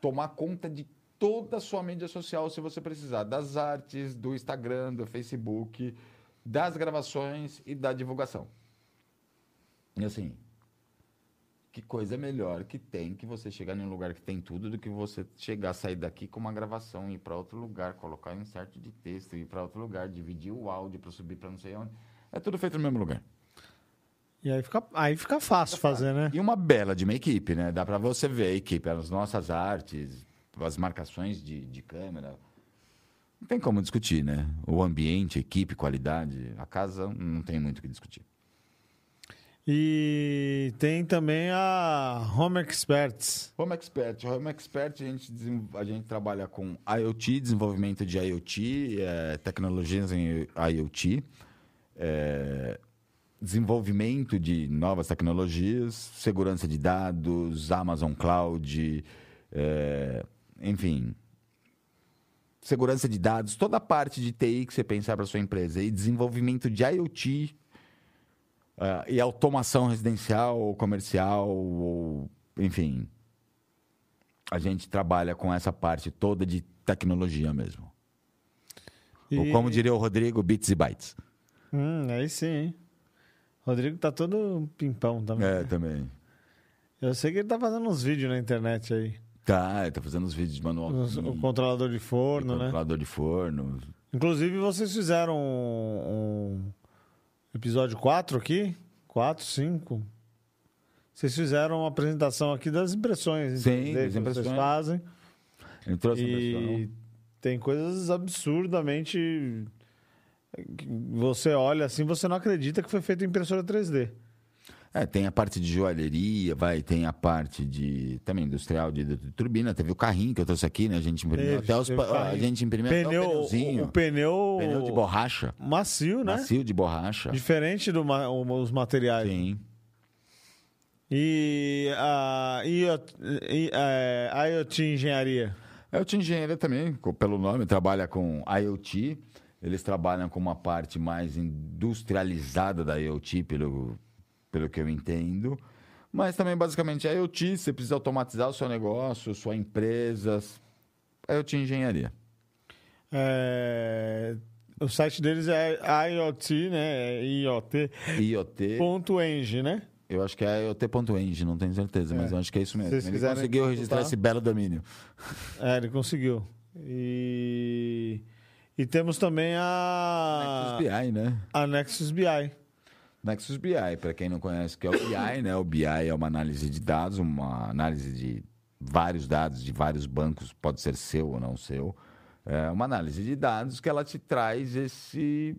tomar conta de toda a sua mídia social se você precisar, das artes, do Instagram, do Facebook, das gravações e da divulgação. E assim, que coisa melhor que tem que você chegar em um lugar que tem tudo do que você chegar, sair daqui com uma gravação, ir para outro lugar, colocar um insert de texto, ir para outro lugar, dividir o áudio para subir para não sei onde. É tudo feito no mesmo lugar. E aí fica, aí fica fácil fazer, né? E uma bela de uma equipe, né? Dá para você ver a equipe, as nossas artes, as marcações de, de câmera. Não tem como discutir, né? O ambiente, equipe, qualidade. A casa não tem muito o que discutir. E tem também a Home Experts. Home Expert. Home Expert, a gente, a gente trabalha com IoT, desenvolvimento de IoT, eh, tecnologias em IoT, eh, desenvolvimento de novas tecnologias, segurança de dados, Amazon Cloud, eh, enfim, segurança de dados, toda a parte de TI que você pensar para sua empresa e desenvolvimento de IoT ah, e automação residencial ou comercial ou enfim a gente trabalha com essa parte toda de tecnologia mesmo ou E- como diria o Rodrigo bits e bytes Hum, aí sim, hein? Rodrigo tá todo pimpão também. é também Eu sei que ele tá fazendo uns vídeos na internet aí. Tá ele tá fazendo os vídeos de manual o controlador de forno, né? controlador de forno Inclusive, vocês fizeram um, um episódio 4 aqui? 4, 5. Vocês fizeram uma apresentação aqui das impressões. Sim, 3D das que impressões. Vocês fazem. ele trouxe um E tem coisas absurdamente. Você olha assim, você não acredita que foi feito em impressora 3D. É, tem a parte de joalheria, vai, tem a parte de também industrial de, de turbina, teve o carrinho que eu trouxe aqui, né? A gente imprimiu Teve, até os a gente imprimiu até o Pneu, o, pneuzinho, o pneu, pneu de borracha, macio, né? macio de borracha. Diferente dos os materiais. Sim. E a IoT, I- é, IoT Engenharia. O Team Engenharia também, pelo nome, trabalha com IoT. Eles trabalham com uma parte mais industrializada da IoT, pelo, pelo que eu entendo. Mas também, basicamente, é IoT, você precisa automatizar o seu negócio, sua empresa. IoT Engenharia. É, o site deles é IoT, né? É IoT.eng, IoT. né? Eu acho que é o T.eng, não tenho certeza, mas É. eu acho que é isso mesmo. Ele conseguiu registrar esse belo domínio. É, ele conseguiu. E, e temos também a, Nexus BI, né? a Nexus BI. Nexus BI, para quem não conhece, que é o BI, né? O BI é uma análise de dados, uma análise de vários dados de vários bancos, pode ser seu ou não seu. É uma análise de dados que ela te traz esse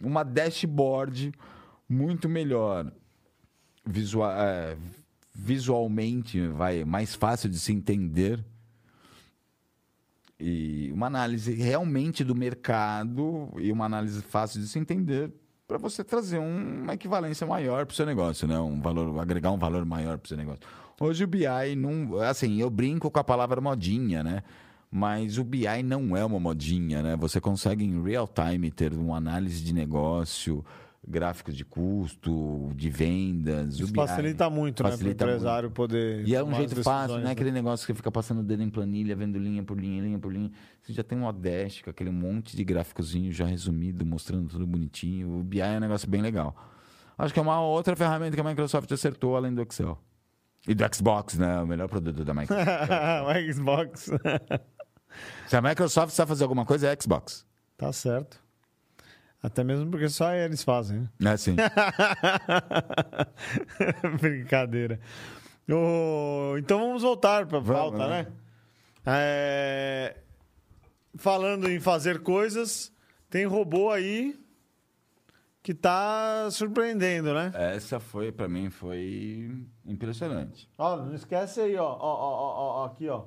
uma dashboard muito melhor visual, é, visualmente vai mais fácil de se entender e uma análise realmente do mercado e uma análise fácil de se entender para você trazer um- uma equivalência maior para o seu negócio, né? Um valor, agregar um valor maior para o seu negócio. Hoje o BI não, assim, eu brinco com a palavra modinha, né? Mas o BI não é uma modinha, né? Você consegue em real time ter uma análise de negócio, gráficos de custo, de vendas. Isso o BI facilita muito, né? Para o facilita muito. empresário poder. E é um jeito fácil, não é aquele negócio que fica passando o dedo em planilha, vendo linha por linha, linha por linha. Você já tem um com aquele monte de gráficozinho já resumido, mostrando tudo bonitinho. O BI é um negócio bem legal. Acho que é uma outra ferramenta que a Microsoft acertou além do Excel. E do Xbox, né? O melhor produto da Microsoft. o Xbox. Se a Microsoft sabe fazer alguma coisa, é Xbox. tá certo. Até mesmo porque só eles fazem, né? É assim. Brincadeira. Ô, então vamos voltar para a pauta, né? né? É, Falando em fazer coisas, tem robô aí que tá surpreendendo, né? Essa foi, pra mim, foi impressionante. Ó, não esquece aí, ó. Ó, ó, ó, ó, ó, aqui, ó.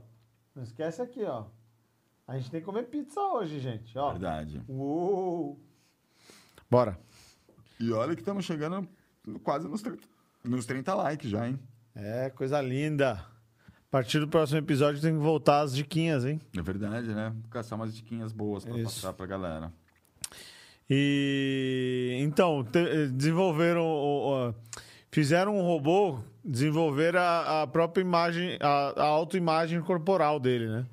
Não esquece aqui, ó. A gente tem que comer pizza hoje, gente, ó. Verdade. Uou. Bora. E olha que estamos chegando quase nos 30, nos 30 likes já, hein? É, coisa linda. A partir do próximo episódio tem que voltar as diquinhas, hein? É verdade, né? Caçar umas diquinhas boas Isso. passar pra galera. E então, te- desenvolveram, o- o- fizeram um robô desenvolver a, a própria imagem, a, a autoimagem corporal dele, né?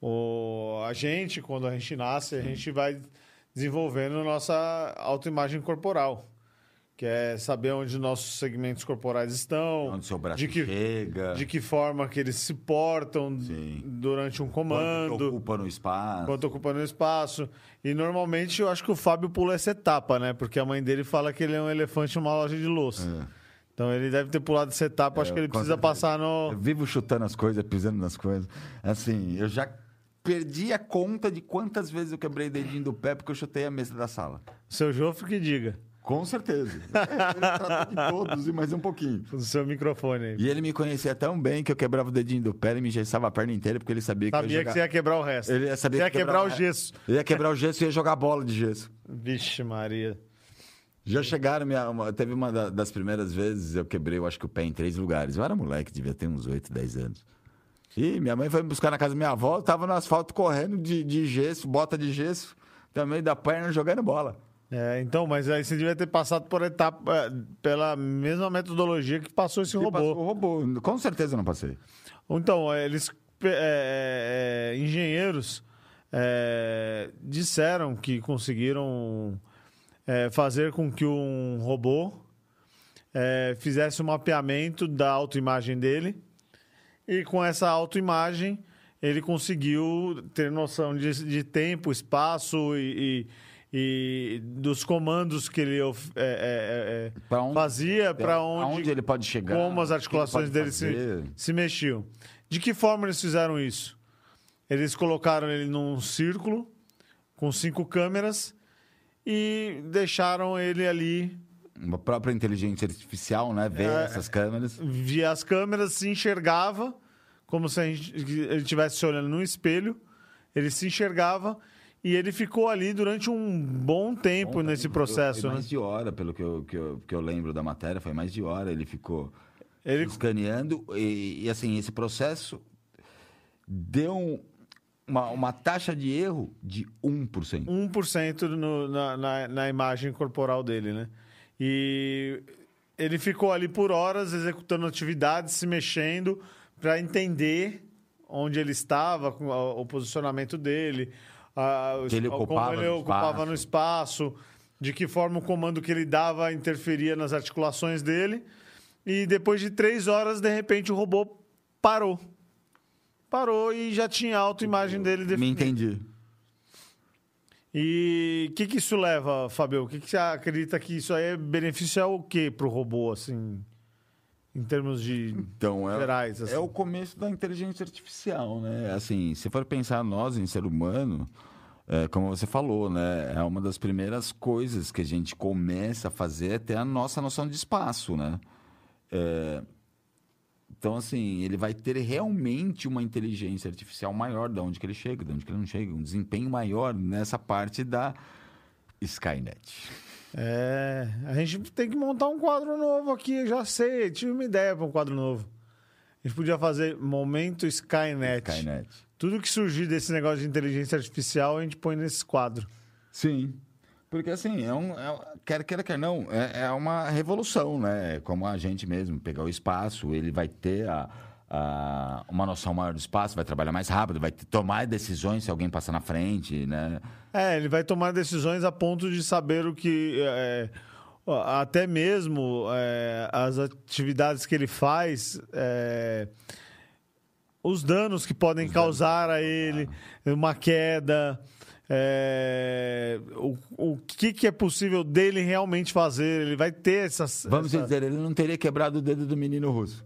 O, a gente, quando a gente nasce, a gente vai desenvolvendo nossa autoimagem corporal, que é saber onde nossos segmentos corporais estão, Onde seu braço de que, chega. de que forma que eles se portam Sim. durante um quanto comando ocupa no espaço. quanto ocupando espaço. E normalmente eu acho que o Fábio pula essa etapa, né? Porque a mãe dele fala que ele é um elefante numa loja de louça. É. Então ele deve ter pulado essa etapa. acho É, que ele precisa passar Eu no. vivo chutando as coisas, pisando nas coisas. Assim, eu já perdi a conta de quantas vezes eu quebrei o dedinho do pé porque eu chutei a mesa da sala. Seu Jofre que diga. Com certeza. Ele tratou de todos e mais um pouquinho. Do seu microfone aí. E ele me conhecia tão bem que eu quebrava o dedinho do pé e me engessava a perna inteira porque ele sabia que eu Sabia ia que você ia quebrar o resto. Ele ia saber Você ia que quebrar o quebrava- gesso. Ele ia quebrar o gesso e ia jogar bola de gesso. Vixe, Maria. Já chegaram, minha, uma- teve uma da- das primeiras vezes, eu quebrei, eu acho que o pé em três lugares. Eu era moleque, devia ter uns 8, 10 anos. E minha mãe foi me buscar na casa da minha avó, tava no asfalto correndo de, de gesso, bota de gesso, também da perna jogando bola. É, então, mas aí você devia ter passado por etapa, eh, pela mesma metodologia que passou esse E robô. passou o robô. Com certeza não passei. Então, eh, eles, pe- eh, eh, engenheiros, eh, disseram que conseguiram fazer com que um robô fizesse um mapeamento da autoimagem dele e com essa autoimagem ele conseguiu ter noção de, de tempo, espaço e, e- e dos comandos que ele eh, eh, eh, Pra onde- fazia para Aonde onde ele pode chegar. como as articulações dele se, se mexiam. De que forma eles fizeram isso? Eles colocaram ele num círculo com cinco câmeras e deixaram ele ali Uma própria inteligência artificial, né? Ver É. essas câmeras. via as câmeras, se enxergava como se a gente- ele estivesse se olhando num espelho. Ele se enxergava e ele ficou ali durante um bom tempo Bom, nesse processo. Foi né? mais de hora, pelo que eu, que, eu, que eu lembro da matéria, foi mais de hora. Ele ficou Ele escaneando e, e, assim, esse processo deu um- uma, uma taxa de erro de 1%. 1% no, na, na, na imagem corporal dele, né? E ele ficou ali por horas executando atividades, se mexendo para entender onde ele estava, o posicionamento dele, a- ele como ocupava ele no ocupava espaço. no espaço, de que forma o comando que ele dava interferia nas articulações dele. E depois de três horas, de repente, o robô parou. Parou e já tinha a autoimagem dele Me definida. entendi. E o que, que isso leva, Fabio? O que, que você acredita que isso aí é benefício é o quê pro robô, assim, em termos de Então, é, gerais? Assim? é o começo da inteligência artificial, né? Assim, se for pensar nós em ser humano, é, como você falou, né? É uma das primeiras coisas que a gente começa a fazer é ter a nossa noção de espaço, né? É, então, assim, ele vai ter realmente uma inteligência artificial maior de onde que ele chega, de onde que ele não chega, um desempenho maior nessa parte da Skynet. É, a gente tem que montar um quadro novo aqui, já sei, tive uma ideia para um quadro novo. A gente podia fazer Momento Skynet. Skynet. Tudo que surgir desse negócio de inteligência artificial, a gente põe nesse quadro. Sim. Porque assim, é um, é, quer queira, quer não, é, é uma revolução, né? É Como a gente mesmo pegar o espaço, ele vai ter a, a- uma noção maior do espaço, vai trabalhar mais rápido, vai tomar decisões se alguém passar na frente, né? É, ele vai tomar decisões a ponto de saber o que. é, ó, até mesmo é, as atividades que ele faz, é, os danos que podem causar a ele, uma queda. É, o, o que, que é possível dele realmente fazer? Ele vai ter essas. Vamos essa- dizer, ele não teria quebrado o dedo do menino russo.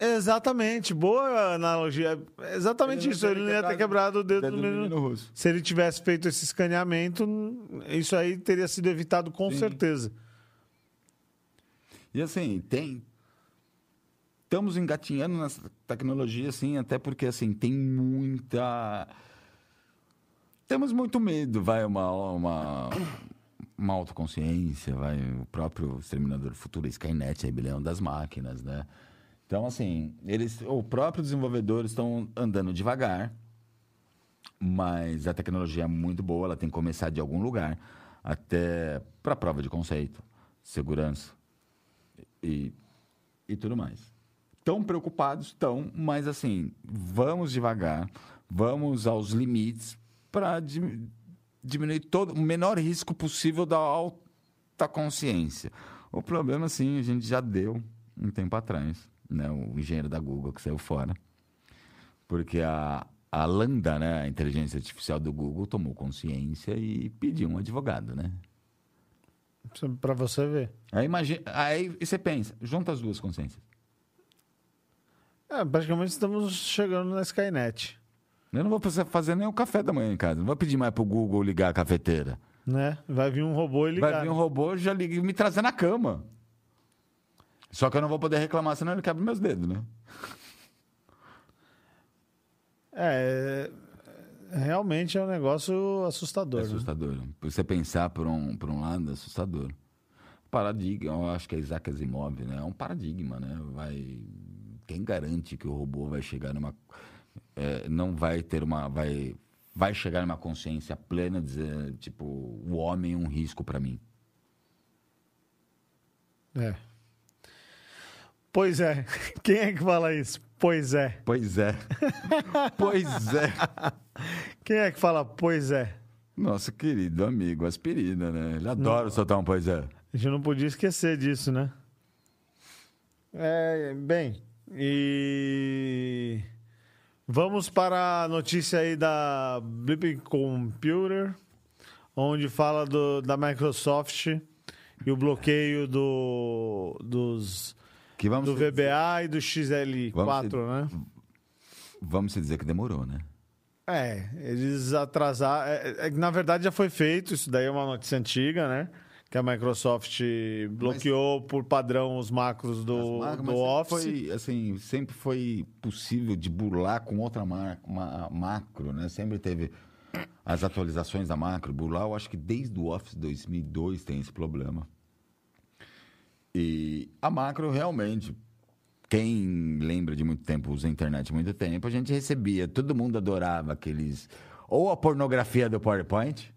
Exatamente, boa analogia. É Exatamente Ele isso. Ele não ia ter quebrado o dedo, do menino. russo. Se ele tivesse feito esse escaneamento, isso aí teria sido evitado com Sim. certeza. E assim, tem. Estamos engatinhando nessa tecnologia, assim, até porque assim, tem muita. Temos muito medo, vai, uma, uma, uma autoconsciência, vai, o próprio Exterminador Futuro, Skynet, a rebelião das máquinas, né? Então, assim, eles, o próprio desenvolvedores estão andando devagar, mas a tecnologia é muito boa, ela tem que começar de algum lugar, até para prova de conceito, segurança e, e tudo mais. Estão preocupados? Estão, mas assim, vamos devagar, vamos aos limites para diminuir todo o menor risco possível da alta consciência. O problema, sim, a gente já deu um tempo atrás, né? O engenheiro da Google que saiu fora. Porque a, a Lambda, né, a inteligência artificial do Google, tomou consciência e pediu um advogado, né? Pra você ver. Aí, imagina, aí você pensa, junta as duas consciências. É, praticamente estamos chegando na Skynet. Eu não vou fazer nem o café da manhã em casa. Não vou pedir mais pro Google ligar a cafeteira. Né? Vai vir um robô e ligar. Vai vir um robô já liga, e me trazer na cama. Só que eu não vou poder reclamar, senão ele quebra meus dedos, né? É, realmente é um negócio assustador. É né? assustador. Por você pensar por um, por um lado, é assustador. Paradigma, eu acho que é Isaac Asimov, né? É um paradigma, né? Vai... Quem garante que o robô vai chegar numa... é, não vai ter uma... Vai, vai chegar numa consciência plena, dizer, tipo, o homem é um risco para mim. É. Pois é. Quem é que fala isso? Pois é. Pois é. pois é. Quem é que fala pois é? Nosso querido amigo Aspirina, né? Ele adora soltar um pois é. A gente não podia esquecer disso, né? É, bem, e vamos para a notícia aí da Blipping Computer, onde fala do, da Microsoft e o bloqueio do, dos, Que vamos, do VBA e do XL4, Vamos né? vamos se dizer que demorou, né? É, eles atrasaram. É, é, na verdade, já foi feito, isso daí é uma notícia antiga, né? Que a Microsoft bloqueou por padrão os macros do, As marcas, do mas Office. sempre Foi, assim, sempre foi possível de burlar com outra mar, uma macro, né? Sempre teve as atualizações da macro. Burlar, eu acho que desde o Office 2002 tem esse problema. E a macro realmente, quem lembra de muito tempo, usa a internet há muito tempo, a gente recebia, todo mundo adorava aqueles. Ou a pornografia do PowerPoint,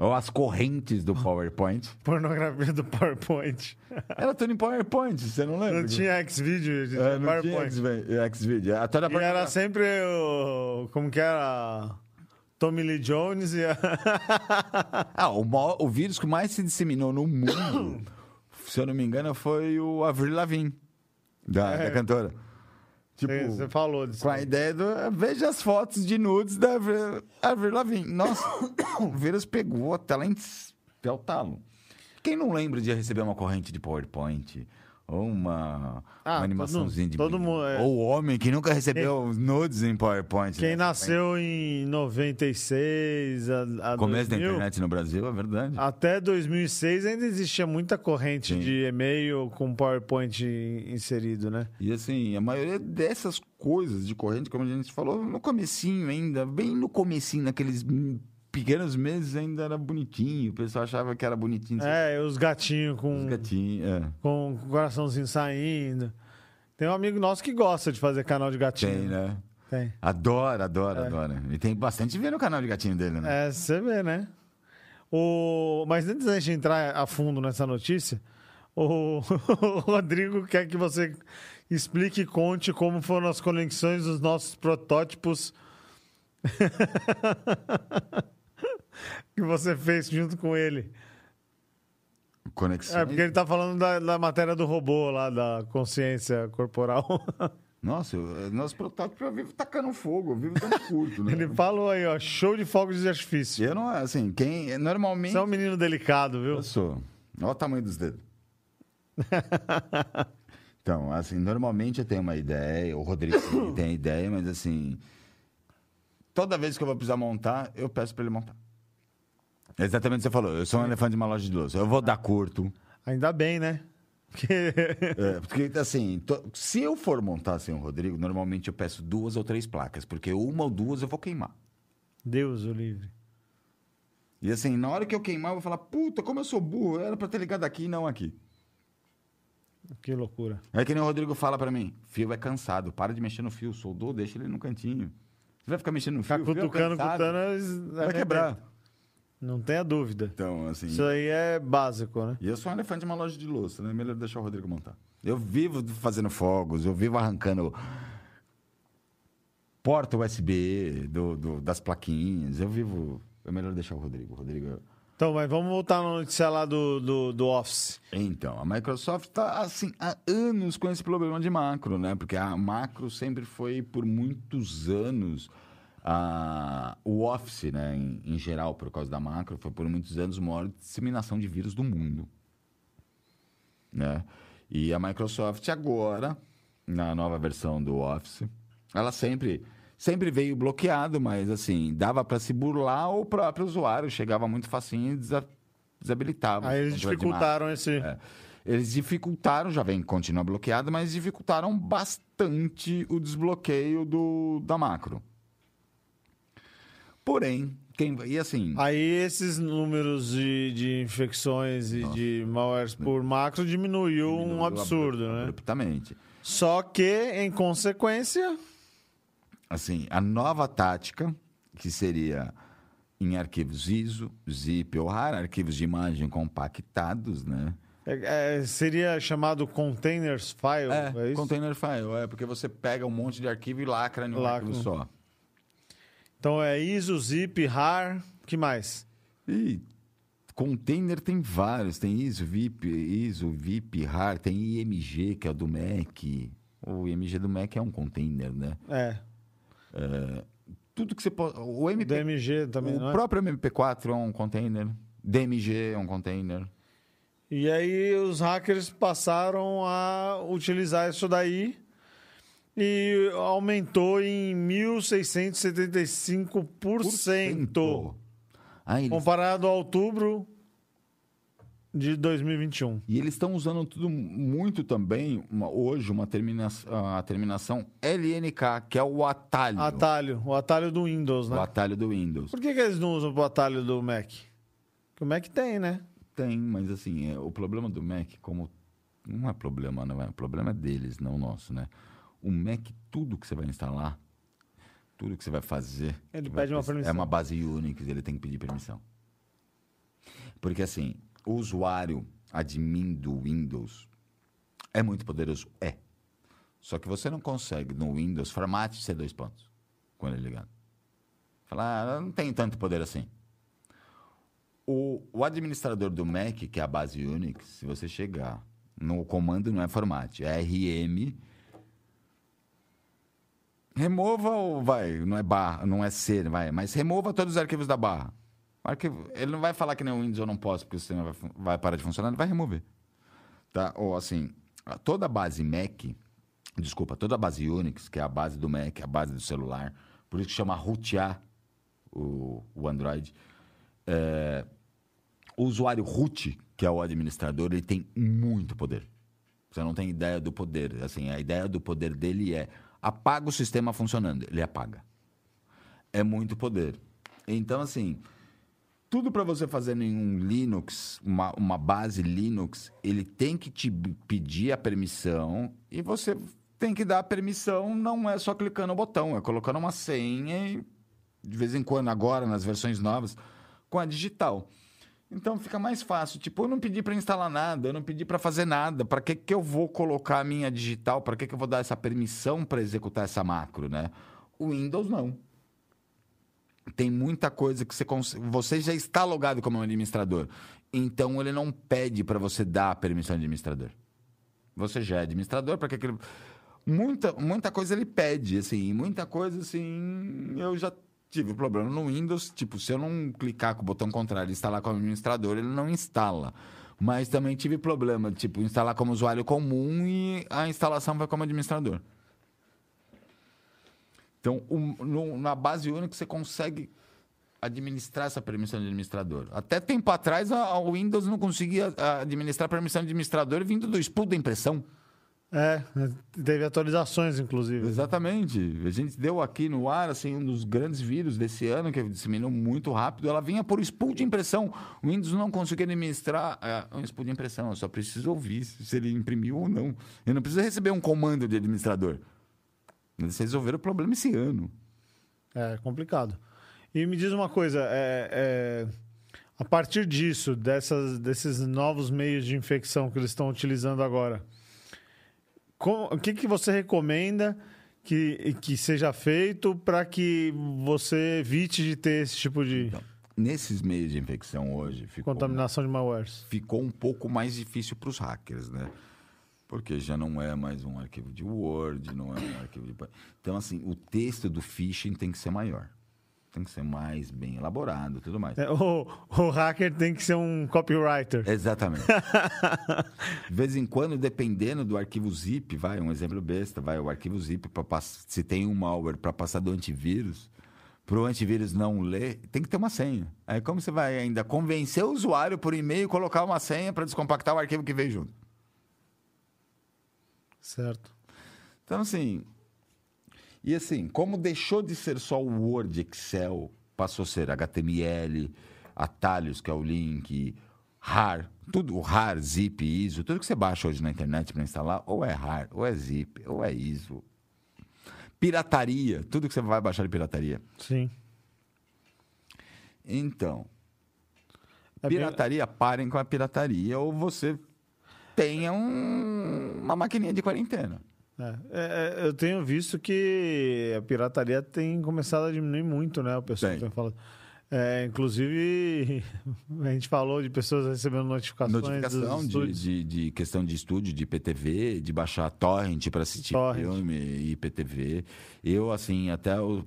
ou as correntes do PowerPoint. Pornografia do PowerPoint. Era tudo em PowerPoint, você não lembra? Não tinha X-Video de É, não PowerPoint. tinha Xvideo. A toda E era sempre o. Como que era? Tommy Lee Jones e a. Ah, o, o vírus que mais se disseminou no mundo se eu não me engano, foi o Avril Lavigne, da, É. da cantora. Tipo, Você falou disso. com a ideia do... Veja as fotos de nudes da Avril, Lavigne. Nossa, o vírus pegou a tela em até o talo. Quem não lembra de receber uma corrente de PowerPoint... Ou uma, Ah, uma animaçãozinha todo- de... todo mundo, é. Ou o homem que nunca recebeu nudes em PowerPoint. Quem né? nasceu em 96, a, a Começo da 2000, internet no Brasil, é verdade. Até 2006 ainda existia muita corrente Sim. de e-mail com PowerPoint inserido, né? E assim, a maioria dessas coisas de corrente, como a gente falou, no comecinho ainda, bem no comecinho, naqueles pequenos meses ainda era bonitinho. O pessoal achava que era bonitinho. É, os gatinhos com, Os gatinhos, é. com o coraçãozinho saindo. Tem um amigo nosso que gosta de fazer canal de gatinho. Tem, né? Tem. Adora, adora, É. adora. E tem bastante ver no canal de gatinho dele, né? É, você vê, né? O... Mas antes da gente entrar a fundo nessa notícia, o, o Rodrigo quer que você explique e conte como foram as conexões dos nossos protótipos que você fez junto com ele. Conexão. É, porque ele tá falando da, da matéria do robô lá, da consciência corporal. Nossa, eu- nosso protótipo eu vivo tacando fogo, vivo dando curto, né? Ele falou aí, ó, show de fogos de artifício. Eu não, assim, quem. Normalmente. Você é um menino delicado, viu? Eu sou. Olha o tamanho dos dedos. então, assim, normalmente eu tenho uma ideia, o Rodrigo tem ideia, mas assim. Toda vez que eu vou precisar montar, eu peço pra ele montar. Exatamente o que você falou. Eu sou um elefante de uma loja de louça. Eu vou dar curto. Ainda bem, né? Porque... É, porque, assim, to- se eu for montar sem o Rodrigo, normalmente eu peço duas ou três placas, porque uma ou duas eu vou queimar. Deus o livre. E assim, na hora que eu queimar, eu vou falar, puta, como eu sou burro, era pra ter ligado aqui e não aqui. Que loucura. É que nem o Rodrigo fala pra mim, fio é cansado, para de mexer no fio, soldou, deixa ele no cantinho. Você vai ficar mexendo no Ficar fio, o fio é cutucando, cansado, cutando, eles- vai quebrar. Não tenha dúvida. Então, assim, Isso aí é básico, né? e eu sou um elefante de uma loja de louça, né? Melhor deixar o Rodrigo montar. Eu vivo fazendo fogos, eu vivo arrancando porta USB do, do- das plaquinhas, eu vivo... É melhor deixar o Rodrigo. O Rodrigo... Então, mas vamos voltar no noticiário lá do, do, do Office. Então, a Microsoft está assim há anos com esse problema de macro, né? Porque a macro sempre foi por muitos anos a, o Office, né? Em, em geral, por causa da macro, foi por muitos anos a maior disseminação de vírus do mundo, né? E a Microsoft agora, na nova versão do Office, ela sempre sempre veio bloqueado, mas assim dava para se burlar o próprio usuário, chegava muito facinho e desa- desabilitava. Aí eles dificultaram esse. É. Eles dificultaram, já vem, continua bloqueado, mas dificultaram bastante o desbloqueio do, da macro. Porém, quem, e assim, Aí esses números de, de infecções e de malwares por macro diminuiu, um diminuiu absurdo, abru- né? Abruptamente. Só que, em consequência, Assim, a nova tática, que seria em arquivos ISO, zip ou RAR, arquivos de imagem compactados, né? é- é, seria chamado containers file, é, isso? container file, é, porque você pega um monte de arquivo e lacra em um arquivo só. Então é ISO, zip, RAR, que mais? E container tem vários, tem ISO, VIP, ISO, VIP, RAR, tem IMG, que é o do Mac. O IMG do Mac é um container, né? É, Tudo que você pode... O, MP, DMG também, o não é? próprio MP4 é um container. DMG é um container. E aí os hackers passaram a utilizar isso daí e aumentou em 1.675%. Ah, eles, comparado a outubro de 2021. e eles estão usando tudo muito também, uma- hoje, uma terminação, a terminação LNK, que é o atalho. Atalho, o atalho do Windows, O né? atalho do Windows. Por que, que eles não usam o atalho do Mac? Porque o Mac tem, né? Tem, mas assim, é, o problema do Mac, como. Não é problema, não é? O problema é deles, não nosso, né? O Mac, tudo que você vai instalar, tudo que você vai fazer. Ele vai pede uma precisar- permissão. É uma base Unix, ele tem que pedir permissão. Porque assim, o usuário admin do Windows é muito poderoso? É. Só que você não consegue no Windows formate C2 pontos com ele ligado. Falar, ah, não tem tanto poder assim. O, o administrador do Mac, que é a base Unix, se você chegar no comando, não é format, é RM. Remova ou vai, não é barra, não é ser, vai, mas remova todos os arquivos da barra. Arquivo- ele não vai falar que nem o Windows eu não posso, porque o sistema vai, vai parar de funcionar, ele vai remover. Tá? Ou assim, toda a base Mac, desculpa, toda a base Unix, que é a base do Mac, a base do celular, por isso que chama rotear o, o Android. É, o usuário root, que é o administrador, ele tem muito poder. Você não tem ideia do poder. Assim, a ideia do poder dele é apaga o sistema funcionando. Ele apaga. É muito poder. Então, assim, tudo para você fazer em um Linux, uma, uma base Linux, ele tem que te pedir a permissão e você tem que dar a permissão, não é só clicando no botão, é colocando uma senha e, de vez em quando, agora, nas versões novas, com a digital. Então fica mais fácil. Tipo, eu não pedi para instalar nada, eu não pedi para fazer nada. Para que, que eu vou colocar a minha digital? Para que, que eu vou dar essa permissão para executar essa macro, né? O Windows não tem muita coisa que você cons... você já está logado como administrador. Então ele não pede para você dar a permissão de administrador. Você já é administrador, para que aquele muita muita coisa ele pede, assim, muita coisa assim, eu já tive problema no Windows, tipo, se eu não clicar com o botão contrário instalar como administrador, ele não instala. Mas também tive problema, tipo, instalar como usuário comum e a instalação vai como administrador. Então, o- no- na base Unix você consegue administrar essa permissão de administrador. Até tempo atrás, a, a Windows não conseguia a, administrar permissão de administrador vindo do spool da impressão. É, teve atualizações, inclusive. Exatamente. A gente deu aqui no ar, assim, um dos grandes vírus desse ano, que disseminou muito rápido. Ela vinha por spool de impressão. O Windows não conseguia administrar é, um spool de impressão. Eu só preciso ouvir se ele imprimiu ou não. Eu não preciso receber um comando de administrador. Eles resolveram o problema esse ano. É complicado. E me diz uma coisa, é, é, a partir disso, dessas, desses novos meios de infecção que eles estão utilizando agora, o que, que você recomenda que, que seja feito para que você evite de ter esse tipo de Então, nesses meios de infecção hoje, ficou, contaminação de malwares? ficou um pouco mais difícil para os hackers, né? Porque já não é mais um arquivo de Word, não é um arquivo de... Então, assim, o texto do phishing tem que ser maior. Tem que ser mais bem elaborado e tudo mais. É, o, o hacker tem que ser um copywriter. Exatamente. De vez em quando, dependendo do arquivo zip, vai, um exemplo besta, vai, o arquivo zip, pra se tem um malware para passar do antivírus, para o antivírus não ler, tem que ter uma senha. Aí como você vai ainda convencer o usuário por e-mail colocar uma senha para descompactar o arquivo que veio junto? Certo. Então, assim. E assim, como deixou de ser só o Word, Excel, passou a ser HTML, atalhos, que é o link, RAR, tudo, o RAR, zip, ISO, tudo que você baixa hoje na internet para instalar, ou é RAR, ou é zip, ou é ISO. Pirataria, tudo que você vai baixar de pirataria. Sim. Então, É bem- pirataria, parem com a pirataria, ou você tenha um- uma maquininha de quarentena. É, é, é, eu tenho visto que a pirataria tem começado a diminuir muito, né? O pessoal Tem. tem falado. É, inclusive, a gente falou de pessoas recebendo notificações Notificação de, de, de questão de estúdio, de IPTV, de baixar torrent para assistir Torrent. filme, IPTV. Eu, assim, até eu,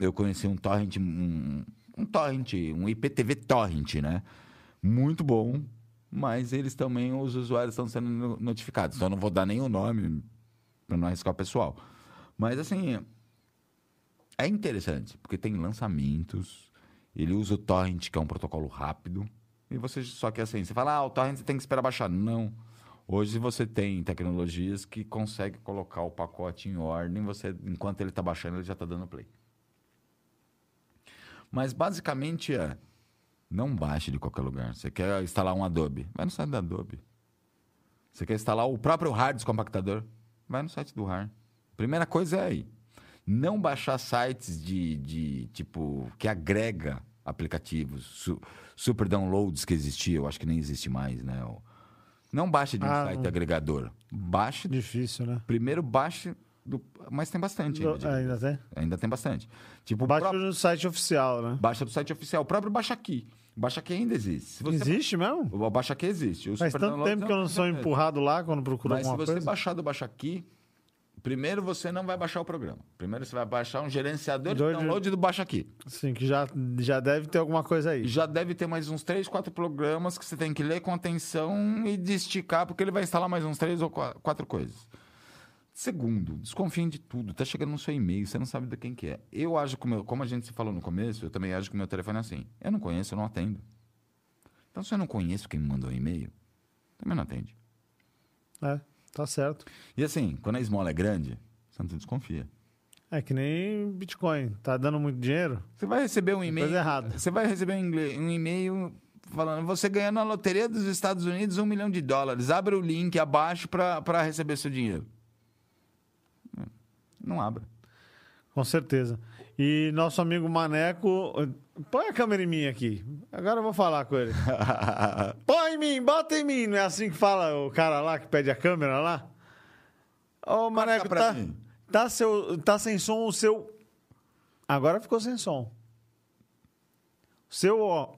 eu conheci um torrent, um, um torrent, um IPTV torrent, né? Muito bom, mas eles também, os usuários estão sendo no- notificados. Então, eu não vou dar nem o nome para não arriscar o pessoal. Mas, assim, é interessante, porque tem lançamentos, ele usa o torrent, que é um protocolo rápido, e você só que assim, você fala, ah, o torrent você tem que esperar baixar. Não. Hoje você tem tecnologias que conseguem colocar o pacote em ordem, você, enquanto ele está baixando, ele já está dando play. Mas basicamente é, não baixe de qualquer lugar. Você quer instalar um Adobe, vai no site da Adobe. Você quer instalar o próprio RAR descompactador, vai no site do RAR. Primeira coisa é aí. Não baixar sites de, de tipo, que agrega aplicativos, su- super downloads que existia, eu acho que nem existe mais, né? Não baixe de um Ah, site não. agregador. Baixe, Difícil, né? primeiro baixe do... Mas tem bastante ainda. de- Ainda tem? Ainda tem bastante. Tipo, o Bate próprio- no site oficial, né? Baixa do site oficial. O próprio Baixa Aqui. O Baixa Aqui ainda existe. Se você- Existe mesmo? O Baixa Aqui existe. O Faz Super tanto tempo que eu não sou empurrado lá quando procuro Mas se alguma você coisa. baixar do Baixa Aqui, primeiro você não vai baixar o programa. Primeiro você vai baixar um gerenciador de Doido. download do Baixa Aqui. Sim, que já, já deve ter alguma coisa aí. Já deve ter mais uns três, quatro programas que você tem que ler com atenção e desticar, porque ele vai instalar mais uns três ou qua- quatro coisas. Segundo, desconfiem de tudo. Tá chegando no seu e-mail, você não sabe de quem que é. Eu acho que, o meu, como a gente se falou no começo, eu também acho que o meu telefone é assim. Eu não conheço, eu não atendo. Então, se eu não conheço quem me mandou o e-mail, também não atende. É, tá certo. E assim, quando a esmola é grande, você não desconfia. É que nem Bitcoin. Tá dando muito dinheiro? Você vai receber um e-mail. Coisa errada. Você vai receber um um e-mail falando: você ganhou na loteria dos Estados Unidos um milhão de dólares. Abre o link abaixo para receber seu dinheiro. Não abra. Com certeza. E nosso amigo Maneco. Põe a câmera em mim aqui. Agora eu vou falar com ele. Põe em mim, bota em mim. Não é assim que fala o cara lá que pede a câmera lá? Ô, Maneco, pra tá, mim. tá, seu, tá sem som o seu. Agora ficou sem som. O seu, ó.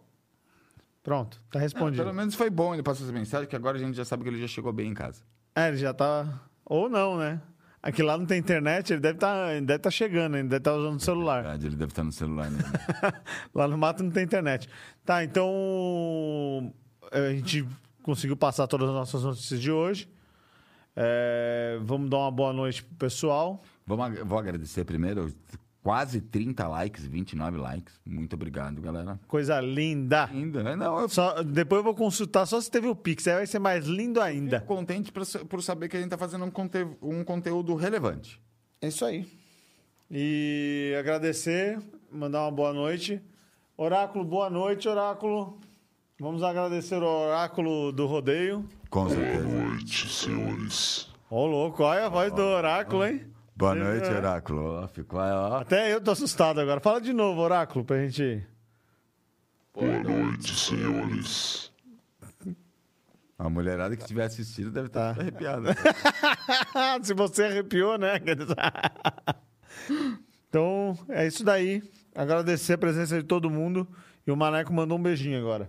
Pronto, tá respondido. Pelo menos foi bom ele passar essa mensagem, que agora a gente já sabe que ele já chegou bem em casa. É, ele já tá. Ou não, né? Aqui lá não tem internet, ele deve estar tá, deve tá chegando, ele deve estar usando o celular. Verdade, ele deve estar no celular. Né? Lá no mato não tem internet. Tá, então a gente conseguiu passar todas as nossas notícias de hoje. É, vamos dar uma boa noite pro pessoal. Vamos, vou agradecer primeiro. Quase 30 likes, 29 likes. Muito obrigado, galera. Coisa linda. Ainda, né? Não, eu Só, depois eu vou consultar só se teve o Pix, aí vai ser mais lindo ainda. fico contente por, por saber que a gente tá fazendo um, conte- um conteúdo relevante. É isso aí. E agradecer, mandar uma boa noite. Oráculo, boa noite, Oráculo. Vamos agradecer o Oráculo do Rodeio. Com Boa certeza. noite, senhores. Ô, louco, olha a voz do Oráculo, hein? Boa noite, é. Oráculo. Ficou, ó. Até eu tô assustado agora. Fala de novo, Oráculo, pra gente. Boa noite, senhores. A mulherada que estiver assistindo deve estar Tá. arrepiada. Se você arrepiou, né? então, é isso daí. Agradecer a presença de todo mundo. E o Maneco mandou um beijinho agora.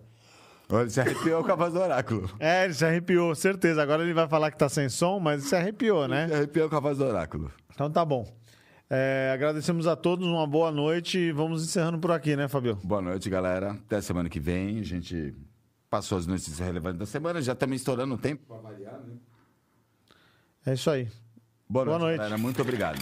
Ele se arrepiou com a voz do Oráculo. É, ele se arrepiou, certeza. Agora ele vai falar que tá sem som, mas se arrepiou, né? Se arrepiou com a voz do Oráculo. Então tá bom. É, agradecemos a todos, uma boa noite e vamos encerrando por aqui, né, Fabio? Boa noite, galera. Até semana que vem. A gente passou as notícias relevantes da semana. Já estamos estourando o tempo. Pra variar, né? É isso aí. Boa, Boa noite, noite. galera. Muito obrigado.